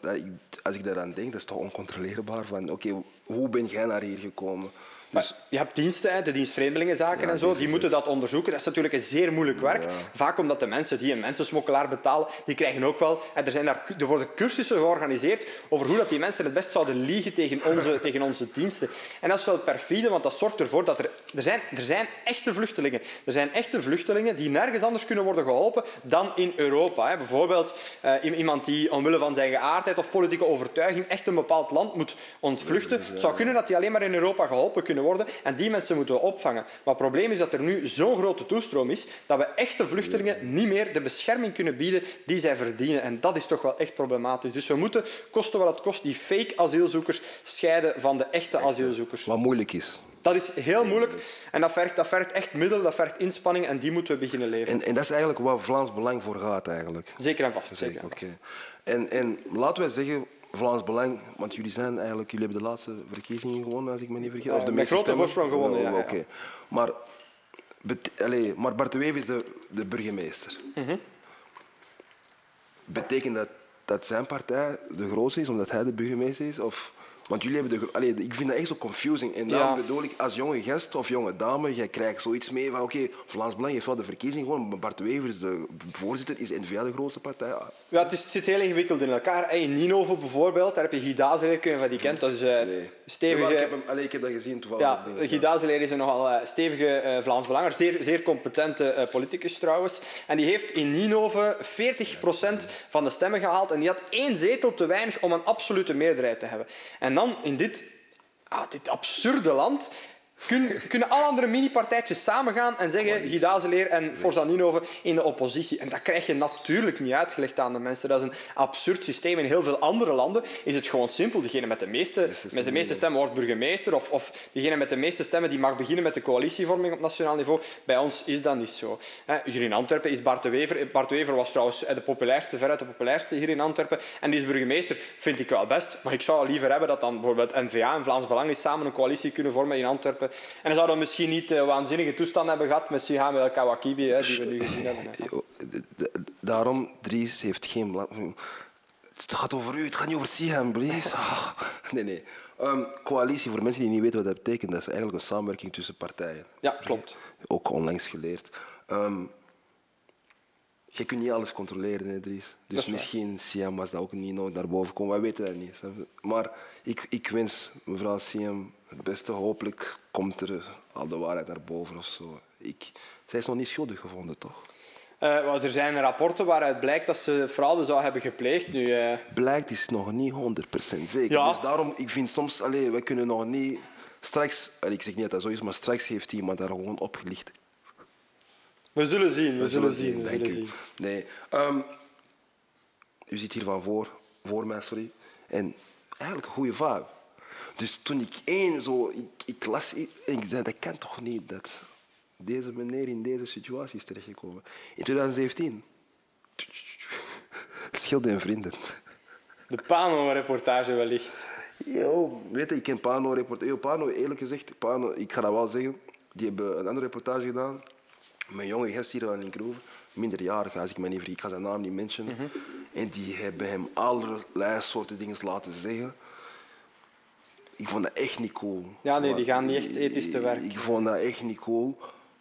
als ik daaraan denk, dat is toch oncontroleerbaar. Van, oké, hoe ben jij naar hier gekomen? Dus... je hebt diensten, de dienst Vreemdelingenzaken en zo, die moeten dat onderzoeken. Dat is natuurlijk een zeer moeilijk werk. Vaak omdat de mensen die een mensensmokkelaar betalen, die krijgen ook wel... Er, zijn daar, er worden cursussen georganiseerd over hoe dat die mensen het best zouden liegen tegen onze, tegen onze diensten. En dat is wel perfide, want dat zorgt ervoor dat er... Er zijn, er zijn echte vluchtelingen. Er zijn echte vluchtelingen die nergens anders kunnen worden geholpen dan in Europa. Bijvoorbeeld uh, iemand die omwille van zijn geaardheid of politieke overtuiging echt een bepaald land moet ontvluchten. Het zou kunnen dat die alleen maar in Europa geholpen kunnen worden. En die mensen moeten we opvangen. Maar het probleem is dat er nu zo'n grote toestroom is dat we echte vluchtelingen niet meer de bescherming kunnen bieden die zij verdienen. En dat is toch wel echt problematisch. Dus we moeten, kosten wat het kost, die fake asielzoekers scheiden van de echte asielzoekers. Wat moeilijk is. Dat is heel moeilijk en dat vergt, dat vergt echt middelen, dat vergt inspanning en die moeten we beginnen leveren. En, en dat is eigenlijk waar Vlaams Belang voor gaat eigenlijk. Zeker en vast. Zeker, en, vast. En, en laten we zeggen, Vlaams Belang, want jullie zijn eigenlijk, jullie hebben de laatste verkiezingen gewonnen, als ik me niet vergis. Of de met grote voorsprong gewonnen, ja. Oké. Maar, allez, maar Bart de Weef is de, de burgemeester. Mhm. Betekent dat dat zijn partij de grootste is, omdat hij de burgemeester is? Of want jullie hebben de... Allee, ik vind dat echt zo confusing. En daarom bedoel ik, als jonge gast of jonge dame, jij krijgt zoiets mee van oké, Vlaams Belang heeft wel de verkiezing maar Bart Wevers, de voorzitter, is N-VA de grootste partij. Ja, het, is, het zit heel ingewikkeld in elkaar. In Ninove bijvoorbeeld, daar heb je Guy kun je van die kent. Dat is uh, nee. stevige... ik, heb hem, allee, ik heb dat gezien toevallig. Ja, Guy Dazeleer is een nogal uh, stevige uh, Vlaams Belanger, zeer, zeer competente politicus trouwens. En die heeft in Ninove 40% van de stemmen gehaald en die had één zetel te weinig om een absolute meerderheid te hebben. En dan in dit, ah, dit absurde land Kun, kunnen alle andere mini-partijtjes samengaan en zeggen Gidazeleer en Forza Ninove in de oppositie. En dat krijg je natuurlijk niet uitgelegd aan de mensen. Dat is een absurd systeem. In heel veel andere landen is het gewoon simpel. Degene met de meeste, met de meeste stemmen wordt burgemeester. Of, of degene met de meeste stemmen die mag beginnen met de coalitievorming op nationaal niveau. Bij ons is dat niet zo. Hier in Antwerpen is Bart de Wever. Bart de Wever was trouwens de populairste, veruit de populairste hier in Antwerpen. En die is burgemeester. Vind ik wel best. Maar ik zou liever hebben dat dan bijvoorbeeld N-VA en Vlaams Belang samen een coalitie kunnen vormen in Antwerpen en dan zouden we misschien niet uh, waanzinnige toestanden hebben gehad met Sihan El Kawakibi, hè, die we nu gezien hebben. Daarom, Dries heeft geen belang. Het gaat over u, het gaat niet over Sihan, please. Oh, nee, nee. Um, coalitie, voor mensen die niet weten wat dat betekent, dat is eigenlijk een samenwerking tussen partijen. Ja, klopt. Ook onlangs geleerd. Um, je kunt niet alles controleren, hè, Dries. Dus misschien Siam was dat ook niet nooit naar boven komen. Wij weten dat niet. Maar ik, ik wens mevrouw Siam het beste. Hopelijk komt er al de waarheid naar boven of zo. Ik, zij is nog niet schuldig gevonden, toch? Uh, er zijn rapporten waaruit blijkt dat ze fraude zou hebben gepleegd. Nu, uh... Blijkt is nog niet 100% zeker. Ja. Dus daarom, ik vind soms, allee, we kunnen nog niet... Straks, ik zeg niet dat dat zo is, maar straks heeft iemand daar gewoon opgelicht. We zullen zien, we, zullen, zien. We zullen zien. Nee. Um, u ziet hier van voor, voor mij, sorry. En eigenlijk een goede vader. Dus toen ik één zo, ik, ik las, ik, ik zei, dat kan toch niet dat deze meneer in deze situatie is terechtgekomen. In 2017. Schilde en vrienden. De Pano-reportage wellicht. Yo, weet je, ik ken Pano-reportage. Pano, eerlijk gezegd, Pano, ik ga dat wel zeggen. Die hebben een andere reportage gedaan. Mijn jonge gast hier aan Linkroeven, minderjarig, als ik me niet vergis, ik ga zijn naam niet mentionen. Mm En die hebben hem allerlei soorten dingen laten zeggen. Ik vond dat echt niet cool. Ja, nee, Maar die gaan niet echt ethisch te werk. Ik, vond dat echt niet cool.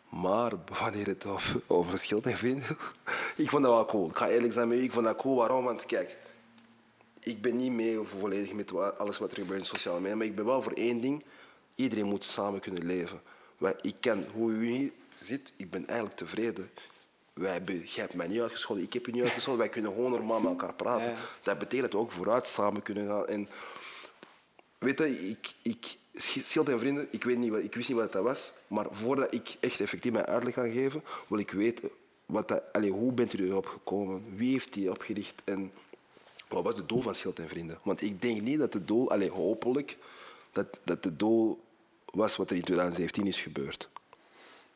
Maar wanneer het over, over verschilt en vrienden, ik vond dat wel cool. Ik ga eerlijk zijn met u, ik vond dat cool. Waarom? Want kijk, ik ben niet mee volledig met alles wat er gebeurt in sociale media, maar ik ben wel voor één ding. Iedereen moet samen kunnen leven. Wij, ik ken hoe u hier zit, ik ben eigenlijk tevreden. Wij hebben, jij hebt mij niet uitgescholden, ik heb je niet uitgescholden. Wij kunnen gewoon normaal met elkaar praten. Ja. Dat betekent dat we ook vooruit samen kunnen gaan. En Weet je, ik, ik, Schild en Vrienden, ik, weet niet ik wist niet wat dat was. Maar voordat ik echt effectief mijn uitleg ga geven, wil ik weten wat dat, allez, hoe bent u erop gekomen? Wie heeft die opgericht? En wat was het doel van Schild en Vrienden? Want ik denk niet dat het doel, allez, hopelijk, dat, dat het doel was wat er in 2017 is gebeurd.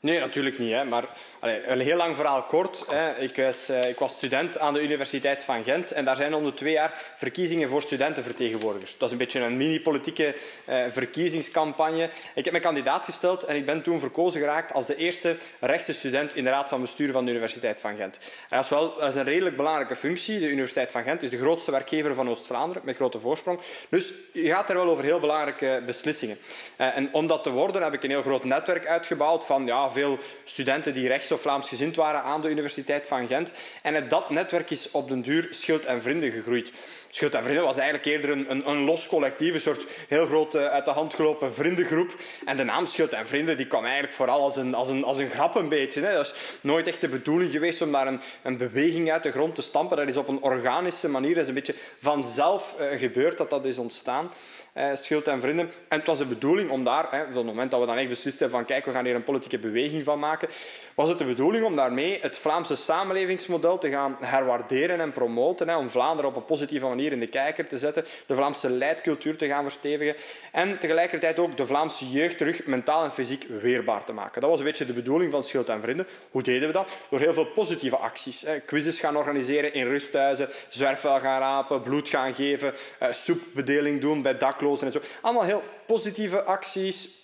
Nee, natuurlijk niet. Hè. Maar allee, een heel lang verhaal kort. Hè. Ik, was, eh, ik was student aan de Universiteit van Gent en daar zijn om de twee jaar verkiezingen voor studentenvertegenwoordigers. Dat is een beetje een mini-politieke eh, verkiezingscampagne. Ik heb mijn kandidaat gesteld en ik ben toen verkozen geraakt als de eerste rechtse student in de raad van bestuur van de Universiteit van Gent. En dat, is wel, een redelijk belangrijke functie. De Universiteit van Gent is de grootste werkgever van Oost-Vlaanderen, met grote voorsprong. Dus je gaat er wel over heel belangrijke beslissingen. Eh, en om dat te worden heb ik een heel groot netwerk uitgebouwd van ja, veel studenten die rechts- of Vlaams gezind waren aan de Universiteit van Gent. En dat netwerk is op den duur Schild en Vrienden gegroeid. Schild en Vrienden was eigenlijk eerder een, een, een los collectief, een soort heel grote uit de hand gelopen vriendengroep. En de naam Schild en Vrienden die kwam eigenlijk vooral als een, als een, als een grap een beetje. Hè. Dat is nooit echt de bedoeling geweest om daar een, een beweging uit de grond te stampen. Dat is op een organische manier, dat is een beetje vanzelf eh, gebeurd dat dat is ontstaan. eh, Schild en Vrienden. En het was de bedoeling om daar, hè, op het moment dat we dan echt beslist hebben van kijk, we gaan hier een politieke beweging van maken, was het de bedoeling om daarmee het Vlaamse samenlevingsmodel te gaan herwaarderen en promoten, hè, om Vlaanderen op een positieve manier in de kijker te zetten, de Vlaamse leidcultuur te gaan verstevigen en tegelijkertijd ook de Vlaamse jeugd terug mentaal en fysiek weerbaar te maken. Dat was een beetje de bedoeling van Schild en Vrienden. Hoe deden we dat? Door heel veel positieve acties. Hè. Quizzes gaan organiseren in rusthuizen, zwerfvuil gaan rapen, bloed gaan geven, eh, soepbedeling doen bij daklozen en zo. Allemaal heel positieve acties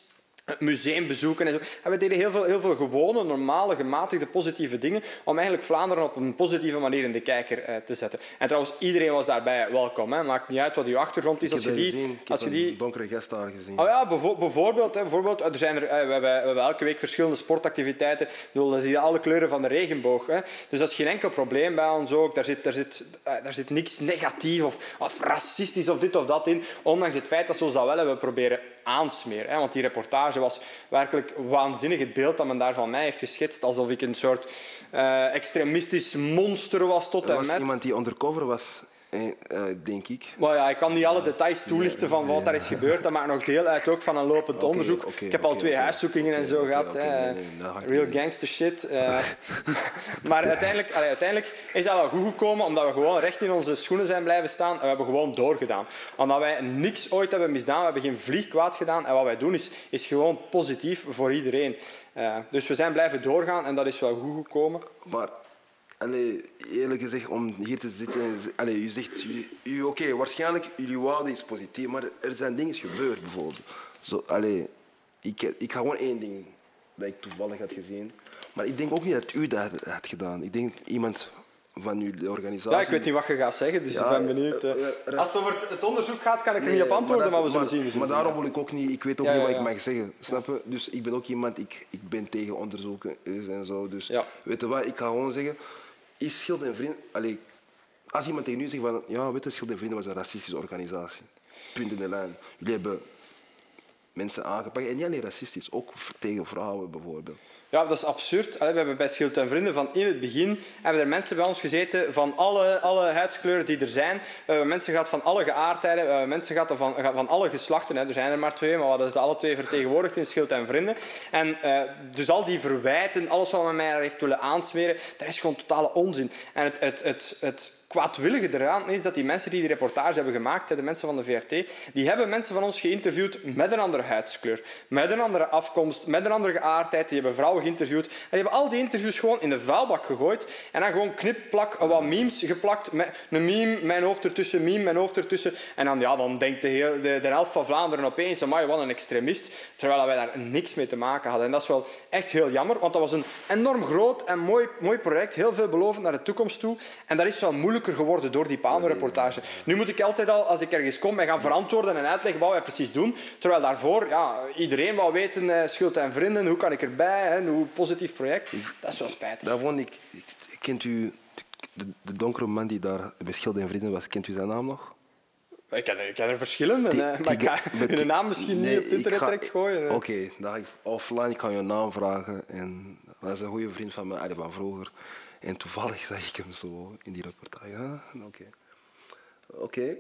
museum bezoeken en zo. En we deden heel veel, heel veel gewone, normale, gematigde, positieve dingen om eigenlijk Vlaanderen op een positieve manier in de kijker eh, te zetten. En trouwens, iedereen was daarbij welkom. Hè. Maakt niet uit wat uw achtergrond is. Ik Als je die, gezien. Ik als heb je die donkere gast daar gezien. Oh ja, bevo- bijvoorbeeld, hè, bijvoorbeeld er zijn er, eh, we, hebben, we hebben elke week verschillende sportactiviteiten. Ik bedoel, dan zie je alle kleuren van de regenboog. Hè. Dus dat is geen enkel probleem bij ons ook. Daar zit, daar zit, eh, daar zit niks negatief of, of racistisch of dit of dat in. Ondanks het feit dat ze ons dat wel hebben proberen aansmeren. Hè. Want die reportage was werkelijk waanzinnig. Het beeld dat men daar van mij heeft geschetst. Alsof ik een soort eh, extremistisch monster was tot er en was met. iemand die undercover was, denk ik. Maar ja, ik kan niet alle details toelichten van wat daar is gebeurd. Dat maakt nog deel uit ook van een lopend onderzoek. ik heb al twee huiszoekingen en zo gehad. nee, ik Real gangster shit. eh. maar uiteindelijk, allee, uiteindelijk is dat wel goed gekomen, omdat we gewoon recht in onze schoenen zijn blijven staan. En we hebben gewoon doorgedaan. Omdat wij niks ooit hebben misdaan. We hebben geen vlieg kwaad gedaan. En wat wij doen is, is gewoon positief voor iedereen. Eh, dus we zijn blijven doorgaan en dat is wel goed gekomen. Maar allee, eerlijk gezegd, om hier te zitten... Allee, u zegt... Oké, waarschijnlijk, jullie wouden iets positief, maar er zijn dingen gebeurd, bijvoorbeeld. Zo, allee, ik, ik ga gewoon één ding dat ik toevallig had gezien. Maar ik denk ook niet dat u dat had, gedaan. Ik denk iemand van uw organisatie... Ja, ik weet niet wat je gaat zeggen, dus Ja, ik ben benieuwd. eh. eh, eh, Als het over het- onderzoek gaat, kan ik er Nee, niet op antwoorden, maar, dat- we zullen zien. we zullen maar zien, daarom wil ik ook niet, ik weet ook Ja, niet wat ik mag zeggen, snap je? Dus ik ben ook iemand, ik, ik ben tegen onderzoeken en zo. Dus weet je wat, ik ga gewoon zeggen, is Schild en Vrienden, als iemand tegen u zegt van, ja, weet je, Schild en Vrienden was een racistische organisatie. Punt in de lijn. Jullie hebben mensen aangepakt en niet alleen racistisch, ook tegen vrouwen bijvoorbeeld. Ja, dat is absurd. We hebben bij Schild en Vrienden van in het begin hebben er mensen bij ons gezeten van alle, alle huidskleuren die er zijn. Mensen gehad van alle geaardheden. We hebben mensen van, van alle geslachten. Hè. Er zijn er maar twee, maar we ze alle twee vertegenwoordigd in Schild en Vrienden. En eh, dus al die verwijten, alles wat men mij heeft willen aansmeren, dat is gewoon totale onzin. En het, het, het, het kwaadwillige eraan is dat die mensen die die reportage hebben gemaakt, de mensen van de VRT, die hebben mensen van ons geïnterviewd met een andere huidskleur, met een andere afkomst, met een andere geaardheid. Die hebben vrouwen geïnterviewd. En die hebben al die interviews gewoon in de vuilbak gegooid. En dan gewoon knip, plak, wat memes geplakt. Met een meme, mijn hoofd ertussen, meme, mijn hoofd ertussen. En dan, ja, dan denkt de, heel, de, de helft van Vlaanderen opeens, amai, wat een extremist. Terwijl wij daar niks mee te maken hadden. En dat is wel echt heel jammer, want dat was een enorm groot en mooi, mooi project. Heel veelbelovend naar de toekomst toe. En dat is wel moeilijker geworden door die Pano-reportage. Nu moet ik altijd al, als ik ergens kom, mij gaan verantwoorden en uitleggen wat wij precies doen. Terwijl daarvoor ja, iedereen wou weten, eh, schuld en vrienden, hoe kan ik erbij, hè, hoe positief project. Dat is wel spijtig. Daar vond ik, ik, kent u de, de donkere man die daar bij Schilde en Vrienden was, kent u zijn naam nog? Ik ken, ik ken er verschillende, Die- maar ik ga de naam misschien Nee, niet op internet direct gooien. Oké, ik offline, ik kan je naam vragen. En dat is een goede vriend van mij, van vroeger. En toevallig zag ik hem zo in die reportage. Ah, Oké. Oké.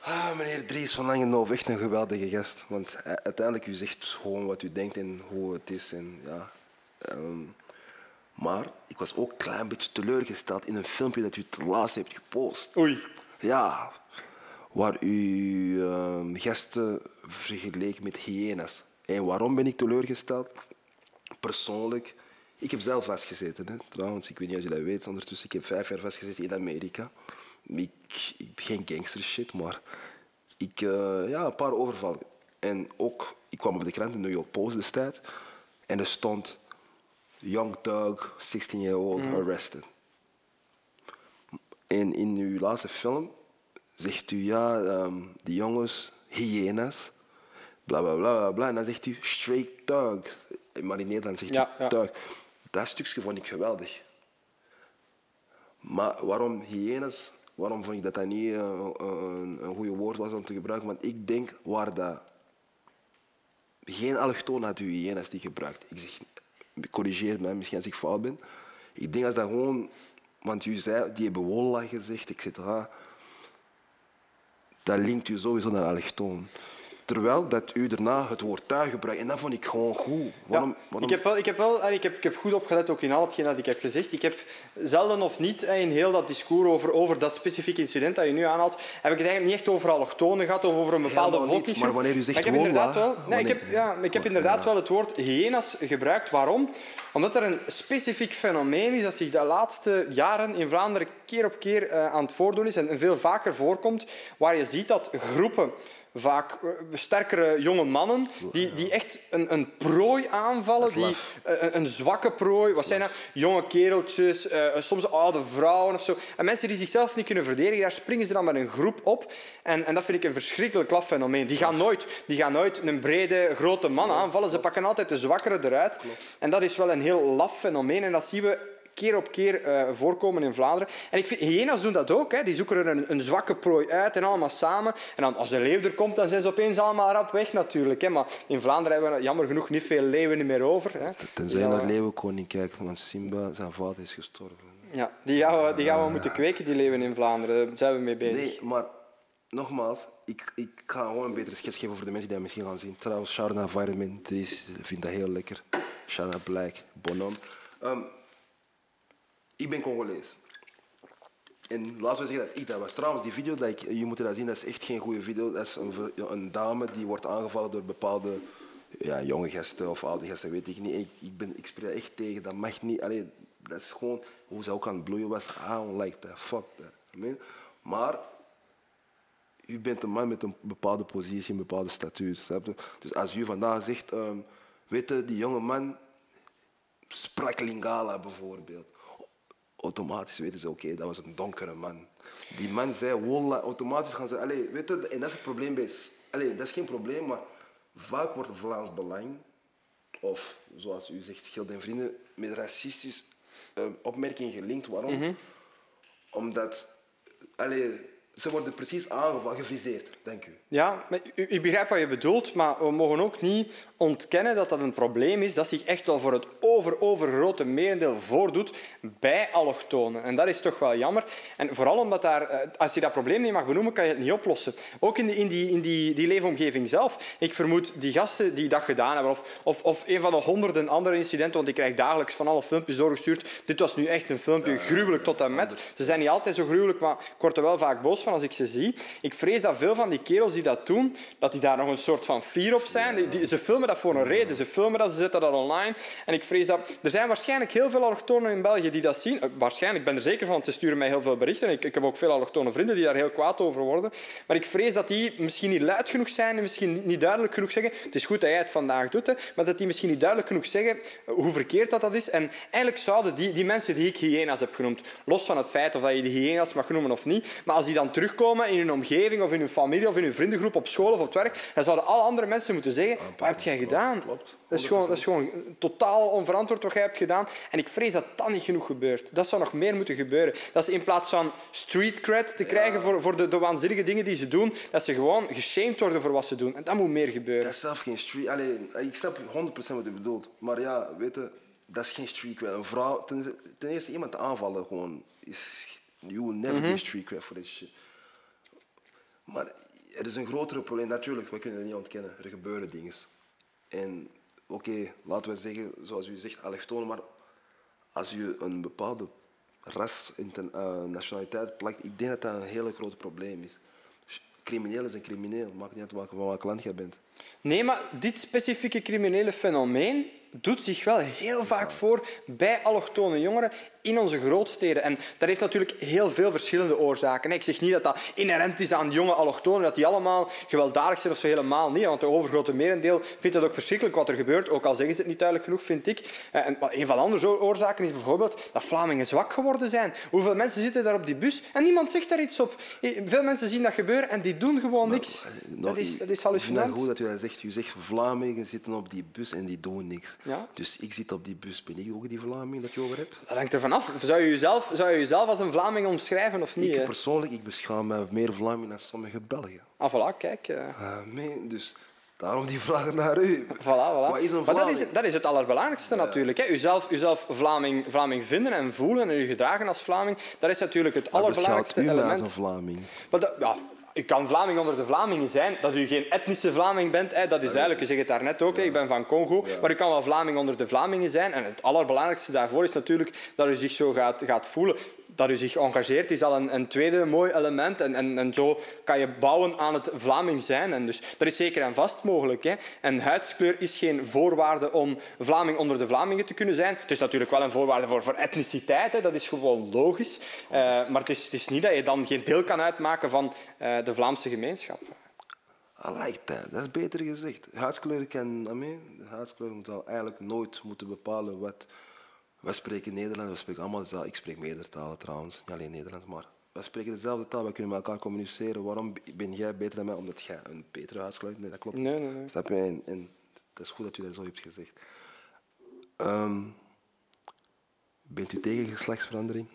Ah, meneer Dries van Langenhoven, echt een geweldige gast. Want hij- uiteindelijk, u zegt gewoon wat u denkt en hoe het is. En, ja. Ehm, maar ik was ook een klein beetje teleurgesteld in een filmpje dat u te laatst hebt gepost. Oei. Ja, waar u ehm gasten vergeleek met hyena's. En waarom ben ik teleurgesteld? Persoonlijk, ik heb zelf vastgezeten. Hè. Trouwens, ik weet niet of je dat weet ondertussen. Ik heb vijf jaar vastgezeten in Amerika. Ik, ik geen gangster shit, maar ik, eh, ja, een paar overvallen. En ook, ik kwam op de krant, de New York Post destijds. En er stond, young thug, 16 year old, arrested. En in uw laatste film zegt u ja, ehm, die jongens, hyena's, bla bla bla bla bla. En dan zegt u straight thug. Maar in Nederland zegt Ja, u ja. thug. Dat stukje vond ik geweldig. Maar waarom hyena's? Waarom vond ik dat dat niet eh, een, een goede woord was om te gebruiken? Want ik denk waar dat geen allochtoon had u hyena's die gebruikt. Ik zeg, corrigeer mij misschien als ik fout ben. Ik denk als dat gewoon, want u zei, die hebben wolla gezegd, et cetera. Dat linkt u sowieso naar allochtoon. Terwijl dat u daarna het woord tuig gebruikt. En dat vond ik gewoon goed. Waarom, Ja, waarom- Ik heb, wel, ik, heb wel, ik, heb, ik heb goed opgelet ook in al hetgeen dat ik heb gezegd. Ik heb zelden of niet eh, in heel dat discours over, over dat specifieke incident dat je nu aanhaalt, heb ik het eigenlijk niet echt over allochtonen gehad of over een bepaalde bevolkingsgroep. maar wanneer u zegt ik heb inderdaad wel, nee, ik heb, ja, ik heb inderdaad wel het woord hyena's gebruikt. Waarom? Omdat er een specifiek fenomeen is dat zich de laatste jaren in Vlaanderen keer op keer eh, aan het voordoen is en veel vaker voorkomt, waar je ziet dat groepen vaak eh, sterkere jonge mannen die, die echt een, een prooi aanvallen, die, eh, een, een zwakke prooi. Wat zijn dat? Jonge kereltjes, eh, soms oude vrouwen of zo. En mensen die zichzelf niet kunnen verdedigen, daar springen ze dan met een groep op. En, en dat vind ik een verschrikkelijk laf fenomeen. Die gaan nooit, die gaan nooit een brede, grote man aanvallen. Ze pakken altijd de zwakkere eruit. En dat is wel een heel laf fenomeen. En dat zien we keer op keer eh, voorkomen in Vlaanderen. En ik vind, hyena's doen dat ook. Hè. Die zoeken er een, een zwakke prooi uit en allemaal samen. En dan, als de leeuw er komt, dan zijn ze opeens allemaal rap weg natuurlijk. Hè. Maar in Vlaanderen hebben we jammer genoeg niet veel leeuwen meer over. Hè. Tenzij je naar we- Leeuwenkoning kijkt, want Simba, zijn vader is gestorven. Ja, die gaan we, die gaan we moeten kweken, die leeuwen in Vlaanderen. Daar zijn we mee bezig. Nee, maar nogmaals, ik, ik ga gewoon een betere schets geven voor de mensen die dat misschien gaan zien. Trouwens, Sharna die vindt dat heel lekker. Sharna Black, Bonhomme. Ehm, ik ben Congolees. En laten we zeggen dat ik dat was. Trouwens, die video, dat ik, je moet dat zien, dat is echt geen goede video. Dat is een, een dame die wordt aangevallen door bepaalde ja, jonge gasten of oude gasten, weet ik niet. Ik, ik, ben, ik spreek echt tegen, dat mag niet. Allee, dat is gewoon hoe ze ook aan het bloeien was. I don't like that, fuck that. Maar u bent een man met een bepaalde positie, een bepaalde je? Dus als u vandaag zegt, ehm, weet die jonge man sprak Lingala bijvoorbeeld. Automatisch weten ze, oké, dat was een donkere man. Die man zei, wallah, automatisch gaan ze, allee, weet je, en dat is het probleem bij, allee, dat is geen probleem, maar vaak wordt Vlaams Belang, of zoals u zegt, Schild en Vrienden, met racistisch eh, opmerking gelinkt. Waarom? Omdat, allee, ze worden precies aangevallen, geviseerd, dank u. Ja, maar u- ik begrijp wat je bedoelt, maar we mogen ook niet ontkennen dat dat een probleem is dat zich echt wel voor het over, overgrote merendeel voordoet bij allochtonen. En dat is toch wel jammer. En vooral omdat daar, eh, als je dat probleem niet mag benoemen, kan je het niet oplossen. Ook in, die, in, die, in die, die leefomgeving zelf. Ik vermoed die gasten die dat gedaan hebben, of, of, of een van de honderden andere incidenten, want ik krijg dagelijks van alle filmpjes doorgestuurd. Dit was nu echt een filmpje gruwelijk tot en met. Ze zijn niet altijd zo gruwelijk, maar ik word er wel vaak boos van. als ik ze zie. Ik vrees dat veel van die kerels die dat doen, dat die daar nog een soort van fier op zijn. Die, ze filmen dat voor een reden. Ze filmen dat, ze zetten dat online. En ik vrees dat... Er zijn waarschijnlijk heel veel allochtonen in België die dat zien. Eh, Waarschijnlijk, ik ben er zeker van, ze sturen mij heel veel berichten. Ik, ik heb ook veel allochtone vrienden die daar heel kwaad over worden. Maar ik vrees dat die misschien niet luid genoeg zijn en misschien niet- duidelijk genoeg zeggen. Het is goed dat jij het vandaag doet, maar dat die misschien niet duidelijk genoeg zeggen hoe verkeerd dat, dat is. En eigenlijk zouden die, die mensen die ik hyena's heb genoemd, los van het feit of dat je die hyena's mag noemen of niet, maar als die dan terugkomen in hun omgeving of in hun familie of in hun vriendengroep op school of op het werk, dan zouden alle andere mensen moeten zeggen, wat heb jij gedaan? klopt. Dat is, gewoon, dat is gewoon totaal onverantwoord wat jij hebt gedaan. En ik vrees dat dat niet genoeg gebeurt. Dat zou nog meer moeten gebeuren. Dat ze in plaats van street cred te krijgen voor, voor de, de waanzinnige dingen die ze doen, dat ze gewoon geshamed worden voor wat ze doen. En dat moet meer gebeuren. Dat is zelf geen street... Allee, ik snap 100% wat je bedoelt. Maar ja, weet je, dat is geen street cred. Een vrouw... Ten, ten eerste, iemand aanvallen gewoon... Is, you will never be street cred for this shit. Maar er is een grotere probleem. Natuurlijk, we kunnen het niet ontkennen. Er gebeuren dingen. En oké, laten we zeggen, zoals u zegt, allochtonen. Maar als u een bepaalde ras, eh, nationaliteit plakt, ik denk dat dat een hele groot probleem is. Crimineel is een crimineel. Maakt niet uit van welk land je bent. Nee, maar dit specifieke criminele fenomeen doet zich wel heel vaak voor bij allochtone jongeren in onze grootsteden. En dat heeft natuurlijk heel veel verschillende oorzaken. Ik zeg niet dat dat inherent is aan jonge allochtonen, dat die allemaal gewelddadig zijn of zo helemaal niet. Want de overgrote merendeel vindt het ook verschrikkelijk wat er gebeurt, ook al zeggen ze het niet duidelijk genoeg, vind ik. Eh, En een van de andere oorzaken is bijvoorbeeld dat Vlamingen zwak geworden zijn. Hoeveel mensen zitten daar op die bus en niemand zegt daar iets op. Eh, Veel mensen zien dat gebeuren en die doen gewoon niks. Dat is, dat is Ik vind het hallucinant. goed dat u dat zegt. U zegt Vlamingen zitten op die bus en die doen niks. Ja. Dus ik zit op die bus. Ben ik ook die Vlaming dat je over hebt? Dat hangt ervan af. Zou je jezelf, zou je jezelf als een Vlaming omschrijven of niet? ik hè? persoonlijk ik beschouw mij meer Vlaming dan sommige Belgen. Ah, voilà, kijk. Ah, man, dus daarom die vraag naar u. Voilà, voilà. Wat is een maar dat Vlaming? is, dat is het allerbelangrijkste natuurlijk. Hè. Uzelf, uzelf Vlaming, Vlaming vinden en voelen en je gedragen als Vlaming, dat is natuurlijk het Maar allerbelangrijkste u mij als element. een Vlaming? Maar dat, ja, je kan Vlaming onder de Vlamingen zijn. Dat u geen etnische Vlaming bent, hè, dat is duidelijk. Je zegt het daarnet ook, hè, ik ben van Congo. Maar je kan wel Vlaming onder de Vlamingen zijn. En het allerbelangrijkste daarvoor is natuurlijk dat u zich zo gaat, gaat voelen. Dat u zich engageert is al een, een tweede mooi element. En, en, en zo kan je bouwen aan het Vlaming zijn. En dus dat is zeker en vast mogelijk. Hè. En huidskleur is geen voorwaarde om Vlaming onder de Vlamingen te kunnen zijn. Het is natuurlijk wel een voorwaarde voor, voor etniciteit. Dat is gewoon logisch. Eh, maar het is, het is niet dat je dan geen deel kan uitmaken van eh, de Vlaamse gemeenschap. That. Dat is beter gezegd. Huidskleur kan, de huidskleur zou eigenlijk nooit moeten bepalen wat. Wij spreken Nederlands, we spreken allemaal dezelfde. Ik spreek meerdere talen trouwens, niet alleen Nederlands, maar wij spreken dezelfde taal, wij kunnen met elkaar communiceren. Waarom ben jij beter dan mij? Omdat jij een betere hebt? Nee, dat klopt. Nee, nee, nee. Snap je? En, en het is goed dat u dat zo hebt gezegd. Ehm, bent u tegen geslachtsverandering?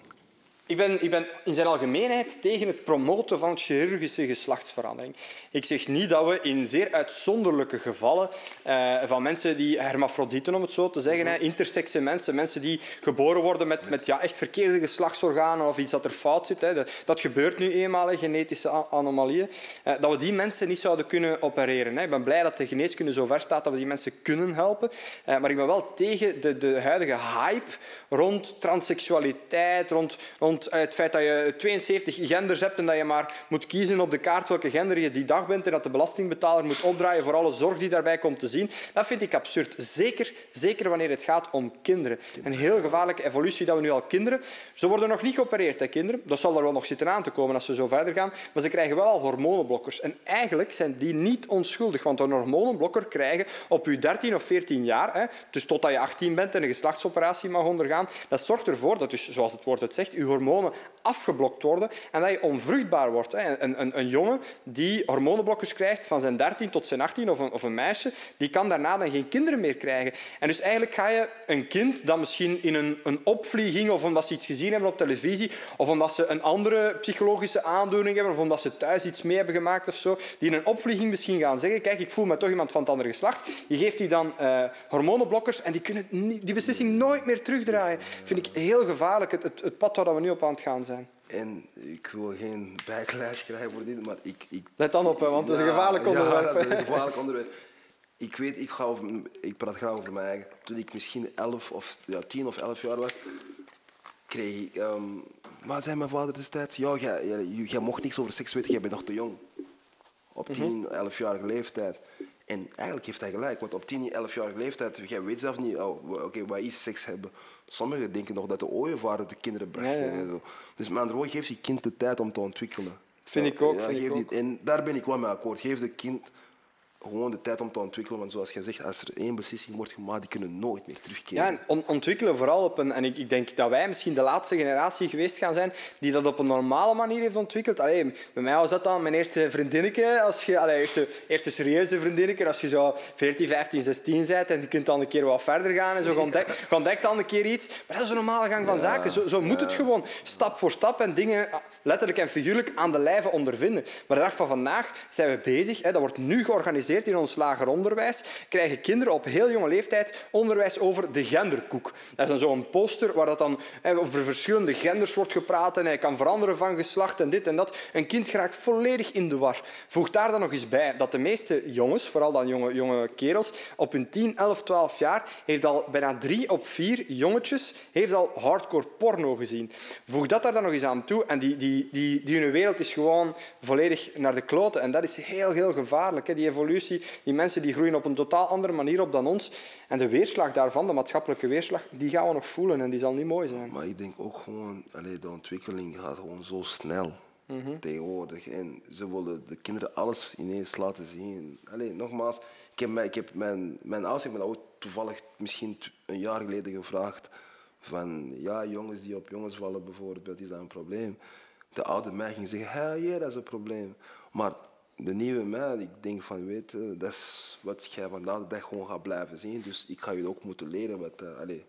Ik ben, ik ben in zijn algemeenheid tegen het promoten van chirurgische geslachtsverandering. Ik zeg niet dat we in zeer uitzonderlijke gevallen eh, van mensen die hermafrodieten, om het zo te zeggen, hè, intersexe mensen, mensen die geboren worden met, met ja, echt verkeerde geslachtsorganen of iets dat er fout zit, hè, dat, dat gebeurt nu eenmaal, hè, genetische anomalieën, eh, dat we die mensen niet zouden kunnen opereren. Hè. Ik ben blij dat de geneeskunde zo ver staat dat we die mensen kunnen helpen, eh, maar ik ben wel tegen de, de huidige hype rond transseksualiteit, rond, rond het feit dat je 72 genders hebt en dat je maar moet kiezen op de kaart welke gender je die dag bent en dat de belastingbetaler moet opdraaien voor alle zorg die daarbij komt te zien. Dat vind ik absurd. Zeker, zeker wanneer het gaat om kinderen. Een heel gevaarlijke evolutie dat we nu al kinderen... Ze worden nog niet geopereerd, hè, kinderen. Dat zal er wel nog zitten aan te komen als ze zo verder gaan. Maar ze krijgen wel al hormonenblokkers. En eigenlijk zijn die niet onschuldig, want een hormonenblokker krijgen op je 13 of 14 jaar, hè, dus totdat je 18 bent en een geslachtsoperatie mag ondergaan, dat zorgt ervoor dat, dus, zoals het woord het zegt, je afgeblokt worden en dat je onvruchtbaar wordt. Een, een, een jongen die hormonenblokkers krijgt van zijn 13 tot zijn 18, of een, of een meisje, die kan daarna dan geen kinderen meer krijgen. En dus eigenlijk ga je een kind dat misschien in een, een opvlieging of omdat ze iets gezien hebben op televisie of omdat ze een andere psychologische aandoening hebben of omdat ze thuis iets mee hebben gemaakt of zo, die in een opvlieging misschien gaan zeggen kijk, ik voel me toch iemand van het andere geslacht. Je geeft die dan eh, hormonenblokkers en die kunnen die beslissing nooit meer terugdraaien. vind ik heel gevaarlijk, het, het, het pad waar we nu op aan het gaan zijn. En ik wil geen backlash krijgen voor dit, maar ik... ik Let dan op, hè, want het is een Ja, gevaarlijk onderwerp. Ja, dat is een gevaarlijk onderwerp. Ik weet, ik, ga over, ik praat graag over mijn eigen. Toen ik misschien 11 of ja, 10 of 11 jaar was, kreeg ik, ehm, wat zei mijn vader destijds? Ja, jij, jij, jij mocht niks over seks weten, jij bent nog te jong. Op 10, 11-jarige leeftijd. En eigenlijk heeft hij gelijk, want op 10, 11-jarige leeftijd, jij weet zelf niet, oh, oké, wat is seks hebben? Sommigen denken nog dat de ooievaar de kinderen bracht. Ja, ja. en zo. Dus met andere woorden, geef je kind de tijd om te ontwikkelen. Vind ik ook, vind ik ook. En daar ben ik wel mee akkoord. Geef de kind gewoon de tijd om te ontwikkelen. Want zoals je zegt, als er één beslissing wordt gemaakt, die kunnen nooit meer terugkeren. Ja, en on- ontwikkelen vooral op een... En ik, ik denk dat wij misschien de laatste generatie geweest gaan zijn die dat op een normale manier heeft ontwikkeld. Allee, bij mij was dat dan mijn eerste vriendinnetje. Als je, allee, eerste, eerste serieuze vriendinnetje. Als je zo 14, 15, 16 bent en je kunt dan een keer wat verder gaan en zo ontdekt, je ontdekt dan een keer iets. Maar dat is een normale gang van zaken. Zo, zo moet het gewoon. Stap voor stap en dingen ah, letterlijk en figuurlijk aan de lijve ondervinden. Maar de dag van vandaag zijn we bezig. Hè, dat wordt nu georganiseerd in ons lager onderwijs. Krijgen kinderen op heel jonge leeftijd onderwijs over de genderkoek. Dat is dan zo'n poster waar dat dan hè, over verschillende genders wordt gepraat en hij kan veranderen van geslacht en dit en dat. Een kind geraakt volledig in de war. Voeg daar dan nog eens bij dat de meeste jongens, vooral dan jonge, jonge kerels, op hun 10, 11, 12 jaar heeft al bijna drie op vier jongetjes heeft al hardcore porno gezien. Voeg dat daar dan nog eens aan toe en die, die, die, die hun wereld is gewoon volledig naar de kloten. En dat is heel, heel gevaarlijk. Hè? Die evolutie, die mensen die groeien op een totaal andere manier op dan ons. En de weerslag daarvan, de maatschappelijke weerslag, die gaan we nog voelen en die zal niet mooi zijn. Maar ik denk ook gewoon, allee, de ontwikkeling gaat gewoon zo snel tegenwoordig. En ze willen de kinderen alles ineens laten zien. Allee, nogmaals, ik heb, mijn, ik heb mijn, mijn ouders hebben dat ook toevallig misschien een jaar geleden gevraagd. Van ja, jongens die op jongens vallen bijvoorbeeld, is dat een probleem? De oude mij ging zeggen, ja, ja, dat is een probleem. Maar de nieuwe mij, ik denk van, weet je, dat is wat jij vandaag de dag gewoon gaat blijven zien. Dus ik ga je ook moeten leren wat, eh, allee,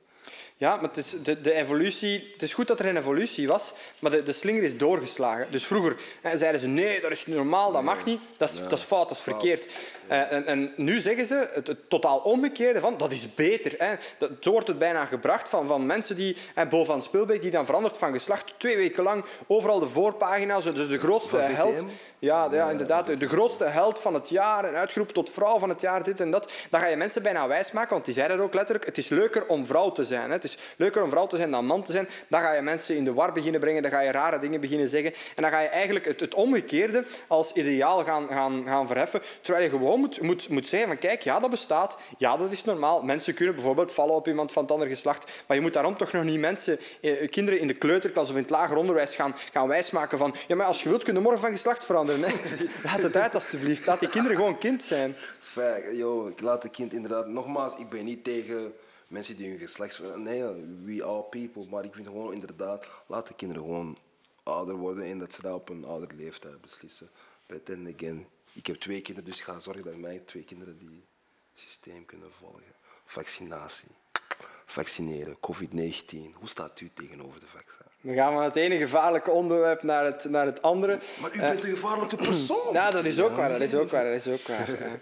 Ja, maar het is, de, de evolutie, het is goed dat er een evolutie was, maar de, de slinger is doorgeslagen. Dus vroeger hè, zeiden ze, nee, dat is niet normaal, dat mag niet. Dat is, dat is fout, dat is verkeerd. Eh, en, en nu zeggen ze het, het totaal omgekeerde van, dat is beter. Hè. Dat, zo wordt het bijna gebracht van, van mensen die, hè, Bovan Spilbeek, die dan verandert van geslacht, twee weken lang overal de voorpagina's, dus de grootste Van held. Ja, ja, inderdaad. De grootste held van het jaar en uitgeroepen tot vrouw van het jaar, dit en dat. Dan ga je mensen bijna wijsmaken, want die zeiden ook letterlijk. Het is leuker om vrouw te zijn. Het is leuker om vrouw te zijn dan man te zijn. Dan ga je mensen in de war beginnen brengen, dan ga je rare dingen beginnen zeggen. En dan ga je eigenlijk het, het omgekeerde als ideaal gaan, gaan, gaan verheffen. Terwijl je gewoon moet, moet, moet zeggen van kijk, ja, dat bestaat. Ja, dat is normaal. Mensen kunnen bijvoorbeeld vallen op iemand van het andere geslacht. Maar je moet daarom toch nog niet mensen, eh, kinderen in de kleuterklas of in het lager onderwijs gaan, gaan wijsmaken van ja, maar als je wilt, kun je morgen van geslacht veranderen. Hè. Laat het uit, alstublieft. Laat die kinderen gewoon kind zijn. Fijn, ik laat het kind inderdaad... Nogmaals, ik ben niet tegen mensen die hun geslachts... Nee, we all people. Maar ik vind gewoon inderdaad... Laat de kinderen gewoon ouder worden en dat ze dat op een ouder leeftijd beslissen. But then again, ik heb twee kinderen, dus ik ga zorgen dat mijn twee kinderen die systeem kunnen volgen. Vaccinatie. Vaccineren, COVID-19. Hoe staat u tegenover de vaccin? Dan gaan we van het ene gevaarlijke onderwerp naar het, naar het andere. Maar u bent een gevaarlijke persoon. Ja, dat is ook waar. Dat is ook waar. Dat is ook waar.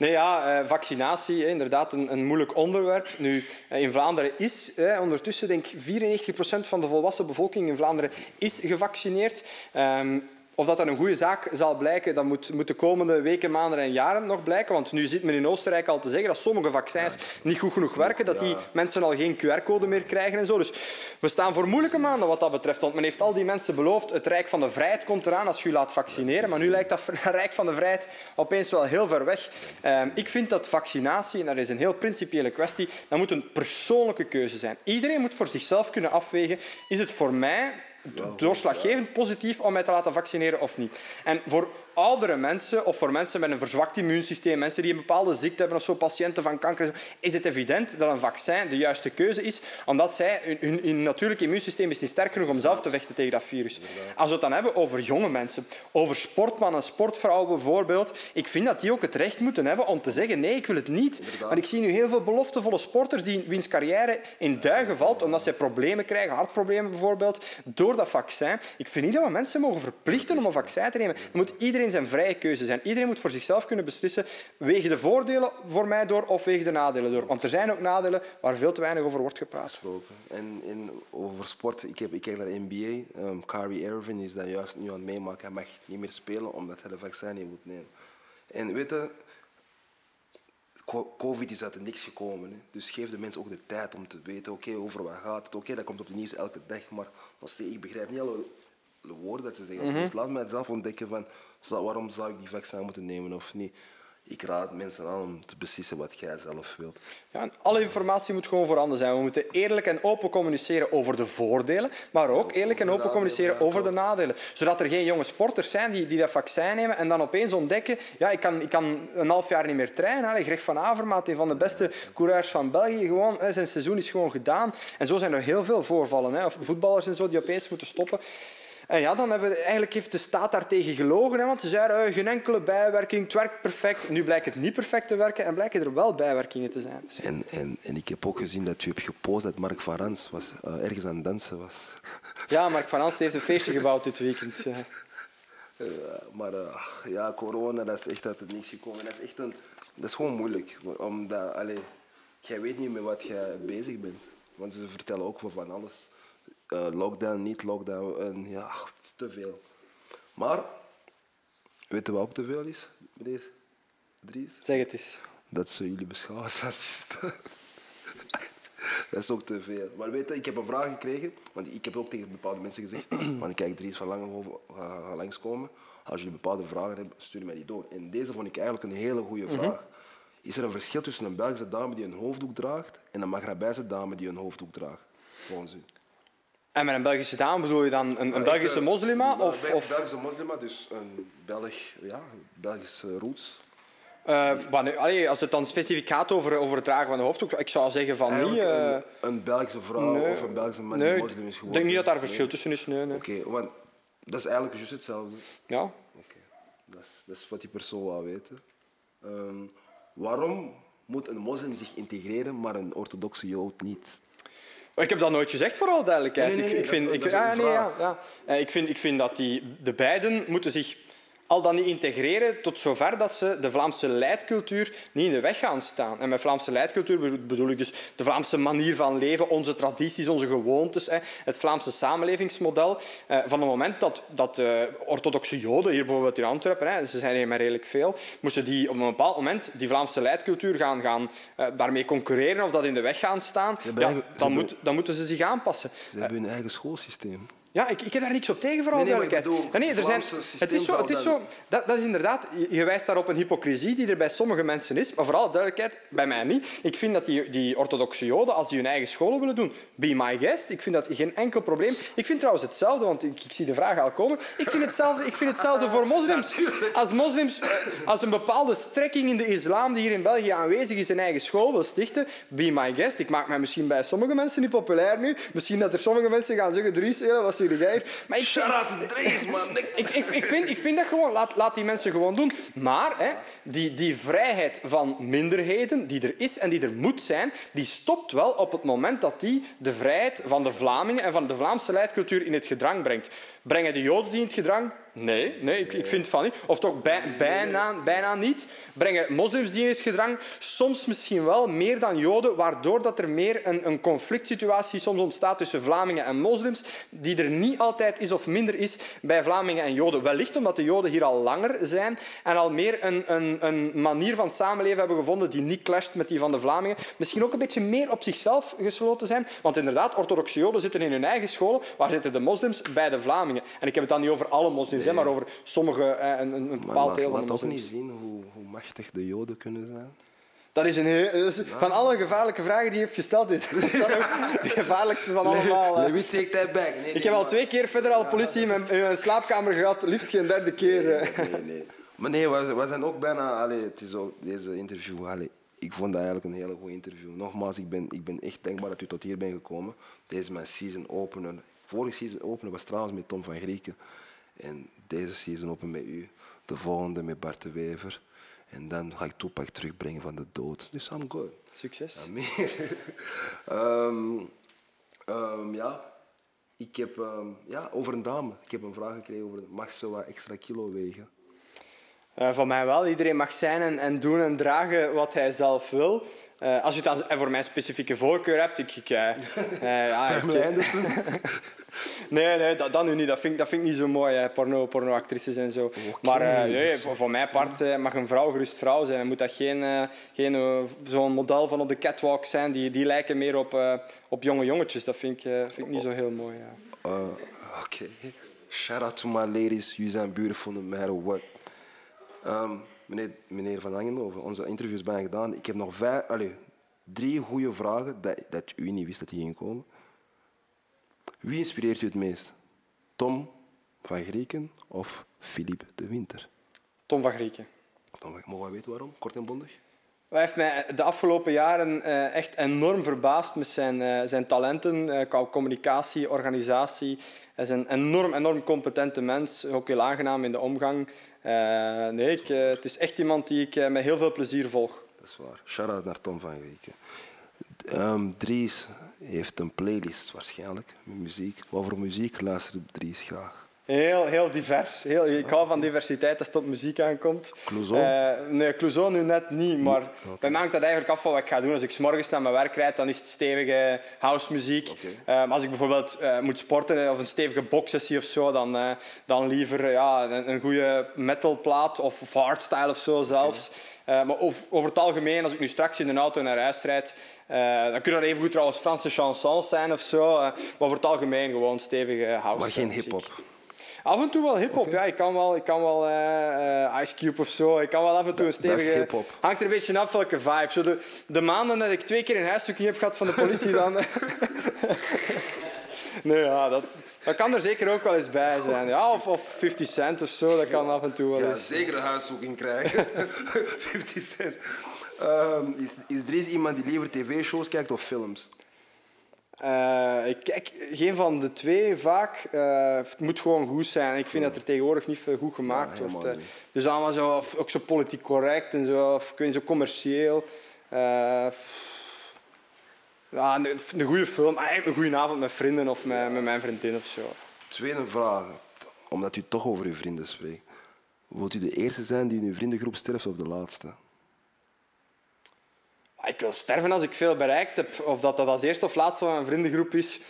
Nee, ja, eh, vaccinatie, inderdaad een, een moeilijk onderwerp. Nu, eh, in Vlaanderen is ondertussen, denk ik, 94% van de volwassen bevolking in Vlaanderen is gevaccineerd. Ehm, of dat dan een goede zaak zal blijken, dat moet, moet de komende weken, maanden en jaren nog blijken. Want nu zit men in Oostenrijk al te zeggen dat sommige vaccins niet goed genoeg werken, dat die mensen al geen QR-code meer krijgen en zo. Dus we staan voor moeilijke maanden wat dat betreft. Want men heeft al die mensen beloofd, het Rijk van de Vrijheid komt eraan als je je laat vaccineren. Maar nu lijkt dat Rijk van de Vrijheid opeens wel heel ver weg. Ehm, ik vind dat vaccinatie, en dat is een heel principiële kwestie, dat moet een persoonlijke keuze zijn. Iedereen moet voor zichzelf kunnen afwegen, is het voor mij doorslaggevend positief om mij te laten vaccineren of niet. En voor oudere mensen of voor mensen met een verzwakt immuunsysteem, mensen die een bepaalde ziekte hebben of zo, patiënten van kanker, is het evident dat een vaccin de juiste keuze is, omdat zij, hun, hun, immuunsysteem is niet sterk genoeg om zelf te vechten tegen dat virus. Als we het dan hebben over jonge mensen, over sportmannen, sportvrouwen bijvoorbeeld, ik vind dat die ook het recht moeten hebben om te zeggen nee, ik wil het niet. Maar ik zie nu heel veel beloftevolle sporters die, wiens carrière in duigen valt omdat zij problemen krijgen, hartproblemen bijvoorbeeld, door dat vaccin. Ik vind niet dat we mensen mogen verplichten om een vaccin te nemen. Dan moet iedereen zijn vrije keuze zijn. Iedereen moet voor zichzelf kunnen beslissen, wegen de voordelen voor mij door of wegen de nadelen door. Want er zijn ook nadelen waar veel te weinig over wordt gepraat. En, en over sport, ik, heb, ik kijk naar de NBA. Um, Kyrie Irving is dat juist nu aan het meemaken. Hij mag niet meer spelen omdat hij de vaccin niet moet nemen. En weet je, co- COVID is uit de niks gekomen. Hè. Dus geef de mensen ook de tijd om te weten, oké, over wat gaat het. Oké, dat komt op de nieuws elke dag, maar nog steeds, ik begrijp niet alle de woorden dat ze zeggen. Dus laat mij zelf ontdekken van, waarom zou ik die vaccin moeten nemen of niet. Ik raad mensen aan om te beslissen wat jij zelf wilt. Ja, en alle informatie moet gewoon voorhanden zijn. We moeten eerlijk en open communiceren over de voordelen, maar ook eerlijk en open communiceren over de nadelen. Zodat er geen jonge sporters zijn die, die dat vaccin nemen en dan opeens ontdekken ja, ik, kan, ik kan een half jaar niet meer trainen. Allee, Greg van Avermaat, een van de beste coureurs van België, gewoon, hè, zijn seizoen is gewoon gedaan. En zo zijn er heel veel voorvallen. Hè. Of voetballers en zo die opeens moeten stoppen. En ja, dan hebben we, eigenlijk heeft de staat daartegen gelogen. Hè, want ze zeiden eh, geen enkele bijwerking, het werkt perfect. Nu blijkt het niet perfect te werken en blijken er wel bijwerkingen te zijn. Dus En, en, en ik heb ook gezien dat u hebt gepost dat Mark van Rans was, eh, ergens aan het dansen was. Ja, Mark van Anst heeft een feestje gebouwd dit weekend. Ja. Eh, maar ja, corona, dat is echt uit het niks gekomen. Dat is, echt een, dat is gewoon moeilijk. Omdat, allee, jij weet niet met wat jij bezig bent. Want ze vertellen ook van alles. Eh, lockdown, niet lockdown. En ja, het is te veel. Maar, je wat ook te veel is, meneer Dries? Zeg het eens. Dat ze jullie beschouwen als racisten. Dat is ook te veel. Maar weet je, ik heb een vraag gekregen, want ik heb ook tegen bepaalde mensen gezegd, want ik kijk Dries van Langenhoven ga, ga langskomen. Als jullie bepaalde vragen hebben, stuur mij die door. En deze vond ik eigenlijk een hele goede vraag. Is er een verschil tussen een Belgische dame die een hoofddoek draagt en een Magrabijse dame die een hoofddoek draagt? Volgens u. En met een Belgische dame bedoel je dan een, een Belgische Eh, moslima? Of, of, Belgische moslima, dus een Belg, ja, Belgische roots. eh, allee, als het dan specifiek gaat over, over het dragen van de hoofddoek, ik zou zeggen van niet. Eigenlijk eh, een, een Belgische vrouw nee. of een Belgische man nee, die moslim is ik geworden. denk niet dat daar een Nee. verschil tussen is. Nee, nee. Oké, want dat is eigenlijk juist hetzelfde. Ja. Oké, dat, is, dat is wat die persoon wil weten. Ehm, waarom moet een moslim zich integreren, maar een orthodoxe jood niet? Maar Ik heb dat nooit gezegd, voor alle duidelijkheid. Ik vind dat die, de beiden moeten zich al dan niet integreren tot zover dat ze de Vlaamse leidcultuur niet in de weg gaan staan. En met Vlaamse leidcultuur bedo- bedoel ik dus de Vlaamse manier van leven, onze tradities, onze gewoontes, het Vlaamse samenlevingsmodel. Eh, van het moment dat, dat de orthodoxe Joden, hier bijvoorbeeld in Antwerpen, ze zijn er maar redelijk veel, moesten die op een bepaald moment die Vlaamse leidcultuur gaan, gaan eh, daarmee concurreren of dat in de weg gaan staan, ja, dan, moet, dan moeten ze zich aanpassen. Ze hebben hun eigen schoolsysteem. Ja, ik, ik heb daar niks op tegen, vooral Nee, nee, duidelijkheid. nee, er zijn, het is zo, het is zo dat, dat is inderdaad, je- wijst daar op een hypocrisie die er bij sommige mensen is, maar vooral duidelijkheid, bij mij niet. Ik vind dat die, die orthodoxe joden, als die hun eigen scholen willen doen, be my guest. Ik vind dat geen enkel probleem. Ik vind trouwens hetzelfde, want ik, ik zie de vraag al komen. Ik vind hetzelfde, ik vind hetzelfde voor moslims. Als moslims, eh, als een bepaalde strekking in de islam die hier in België aanwezig is, een eigen school wil stichten, be my guest. Ik maak mij misschien bij sommige mensen niet populair nu. Misschien dat er sommige mensen gaan zeggen, Dries, hé, wat Maar ik Shout out to Dries, man. ik, ik, ik, vind, ik vind dat gewoon, laat, laat die mensen gewoon doen. Maar hè, die, die vrijheid van minderheden die er is en die er moet zijn, die stopt wel op het moment dat die de vrijheid van de Vlamingen en van de Vlaamse leidcultuur in het gedrang brengt. Brengen de Joden die in het gedrang? Nee, nee ik, ik vind van niet. Of toch bij, bijna, bijna niet. Brengen moslims die in het gedrang? Soms misschien wel, meer dan Joden, waardoor dat er meer een, een conflict situatie soms ontstaat tussen Vlamingen en moslims, die er niet altijd is of minder is bij Vlamingen en Joden. Wellicht omdat de Joden hier al langer zijn en al meer een, een, een manier van samenleven hebben gevonden die niet clasht met die van de Vlamingen. Misschien ook een beetje meer op zichzelf gesloten zijn. Want inderdaad, orthodoxe Joden zitten in hun eigen scholen. Waar zitten de moslims? Bij de Vlamingen. En ik heb het dan niet over alle moslims, hè, maar over sommige, eh, een, een Maar bepaald deel van de toch niet moslims. zien hoe, hoe machtig de joden kunnen zijn. Dat is een heel, is- van alle gevaarlijke vragen die je hebt gesteld, is dat de gevaarlijkste van allemaal. hè. wie take that back? Nee, Ik heb al twee keer federale politie in mijn, in mijn slaapkamer gehad, liefst geen derde keer. eh. Nee, nee. Maar nee, we, we zijn ook bijna... Allee, het is ook deze interview... Allee, ik vond dat eigenlijk een hele goed interview. Nogmaals, ik ben, ik ben echt dankbaar dat u tot hier bent gekomen. Deze is mijn season opener. Vorige season opener was trouwens met Tom van Grieken. En deze season open met u. De volgende met Bart de Wever. En dan ga ik Toepak terugbrengen van de dood. Dus I'm good. Succes. Ehm, ehm, ja, ik heb ehm, ja, over een dame. Ik heb een vraag gekregen over mag ze wat extra kilo wegen. Eh, van mij wel. Iedereen mag zijn en, en doen en dragen wat hij zelf wil. Eh, als je het dan voor mijn specifieke voorkeur hebt, ik... ik eh, ja, ik-? Nee, nee dat, dat nu niet. Dat vind, ik- dat vind ik niet zo mooi, hè. porno, pornoactrices en zo. Maar eh, nee, voor, voor mijn part eh, mag een vrouw gerust vrouw zijn. Moet dat geen, eh, geen zo'n model van op de catwalk zijn. Die, die lijken meer op, op jonge jongetjes. Dat vind ik, vind ik niet zo heel mooi. Ja. Oké. Shout out to my ladies. You zijn beautiful no matter what. Ehm, meneer, meneer Van Angenhoven, onze interview is bijna gedaan. Ik heb nog vijf, allez, drie goede vragen dat, dat u niet wist dat die gingen komen. Wie inspireert u het meest? Tom van Grieken of Philippe de Winter? Tom van Grieken. Dan mogen wij weten waarom, kort en bondig. Hij heeft mij de afgelopen jaren eh, echt enorm verbaasd met zijn, eh, zijn talenten eh, qua communicatie, organisatie. Hij is een enorm, enorm competente mens, ook heel aangenaam in de omgang. Nee, ik, het is echt iemand die ik met heel veel plezier volg. Dat is waar. Shout-out naar Tom van Grieken. Ehm, Dries heeft een playlist waarschijnlijk met muziek. Wat voor muziek luistert Dries graag? Heel, heel divers. Heel, ik hou van diversiteit als het op muziek aankomt. Clouseau? Eh, nee, Clouseau nu net niet, maar bij mij hangt dat eigenlijk af van wat ik ga doen. Als ik 's morgens naar mijn werk rijd, dan is het stevige housemuziek. Oké. Eh, als ik bijvoorbeeld eh, moet sporten of een stevige boxsessie of zo, dan, dan liever ja, een, een goede metalplaat of, of hardstyle of zo zelfs. Maar over, over het algemeen, als ik nu straks in de auto naar huis rijd, dan kunnen dat even goed trouwens Franse chansons zijn of zo. maar over het algemeen gewoon stevige house. Maar geen hip-hop. Af en toe wel hip-hop, ja. Ik kan wel, ik kan wel eh, eh, Ice Cube of zo. Ik kan wel af en toe een Dat- dat is stevige. hip-hop. Hangt er een beetje af welke vibe. Zo de, de maanden dat ik twee keer een huiszoeking heb gehad van de politie, dan. nee, ja, dat, dat kan er zeker ook wel eens bij zijn. Ja, of, of 50 Cent of zo, dat kan af en toe wel Ja, eens. zeker een huiszoeking krijgen. 50 cent. Ehm, is, is Dries iemand die liever tv-shows kijkt of films? Eh, ik kijk geen van de twee vaak. Eh, het moet gewoon goed zijn. Ik vind dat er tegenwoordig niet veel goed gemaakt Ja, wordt. eh. niet. Dus allemaal zo, of ook zo politiek correct en zo, of ik weet zo commercieel. Ja, een, een goede film. Ah, Eigenlijk een goede avond met vrienden of met, met mijn vriendin of zo. Tweede vraag, omdat u toch over uw vrienden spreekt. Wilt u de eerste zijn die in uw vriendengroep sterft of de laatste? Ik wil sterven als ik veel bereikt heb. Of dat dat als eerste of laatste van mijn vriendengroep is.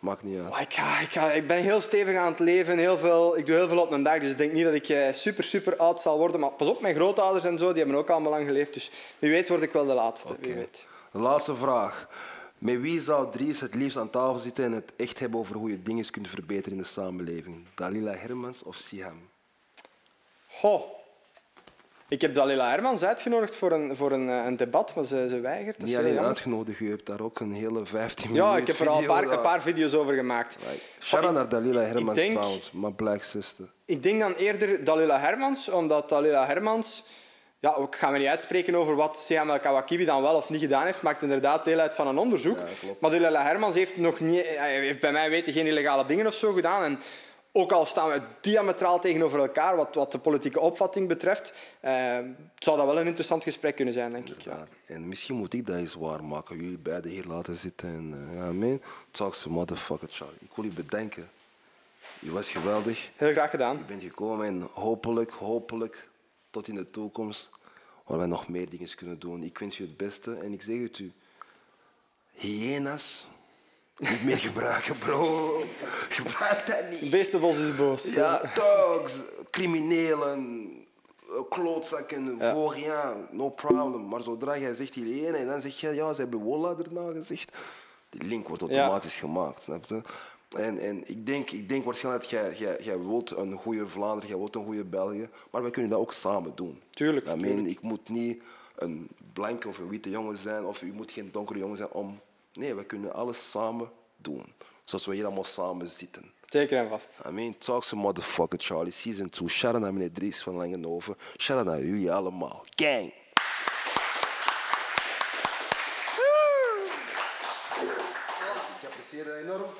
Maakt niet uit. Oh, ik, ga, ik, ga, ik ben heel stevig aan het leven. Heel veel, ik doe heel veel op mijn dag. Dus ik denk niet dat ik eh, super, super oud zal worden. Maar pas op, mijn grootouders en zo, die hebben ook allemaal lang geleefd. Dus wie weet word ik wel de laatste. Wie weet. De laatste vraag. Met wie zou Dries het liefst aan tafel zitten en het echt hebben over hoe je dingen kunt verbeteren in de samenleving? Dalila Hermans of Siham? Goh. Ik heb Dalila Hermans uitgenodigd voor een, voor een, eh, een debat, maar ze, ze weigert. Niet alleen uitgenodigd, u hebt daar ook een hele 15 minuten Ja, ik heb er al een paar, een paar video's over gemaakt. Shout out naar Dalila Hermans denk- trouwens, mijn black sister. Ik denk dan eerder Dalila Hermans, omdat Dalila Hermans... Ja, ik ga me niet uitspreken over wat Seam El Kawakibi dan wel of niet gedaan heeft. Maakt inderdaad deel uit van een onderzoek. Ja, maar Dalila Hermans heeft, nog niet, heeft bij mij weten geen illegale dingen of zo gedaan. En ook al staan we diametraal tegenover elkaar wat, wat de politieke opvatting betreft, eh, zou dat wel een interessant gesprek kunnen zijn, denk ik. Ja. En misschien moet ik dat eens waarmaken. Jullie beiden hier laten zitten. En, uh, talk to motherfucker Charlie. Ik wil je bedanken. Je was geweldig. Heel graag gedaan. Je bent gekomen en hopelijk, hopelijk tot in de toekomst waar wij nog meer dingen kunnen doen. Ik wens je het beste en ik zeg het u. Hyena's niet meer gebruiken, bro. Gebruik dat niet. Beestenbos is boos. Ja, thugs, criminelen, eh, klootzakken, voor ja, no problem. Maar zodra jij zegt hygiëne en dan zeg je ja, ze hebben Wolla erna gezegd, die link wordt automatisch gemaakt, snap je? En, en ik, denk, ik denk waarschijnlijk dat jij, jij, jij wilt een goede Vlaanderen, jij wilt een goede België, maar we kunnen dat ook samen doen. Tuurlijk, I mean, tuurlijk. Ik moet niet een blanke of een witte jongen zijn, of u moet geen donkere jongen zijn om... Nee, we kunnen alles samen doen. Zoals we hier allemaal samen zitten. Zeker en vast. I mean, talk some motherfucker Charlie, season 2. Shout out naar meneer Dries van Langenhoven. Shout out naar jullie allemaal. Gang! Ik apprecieer dat enorm.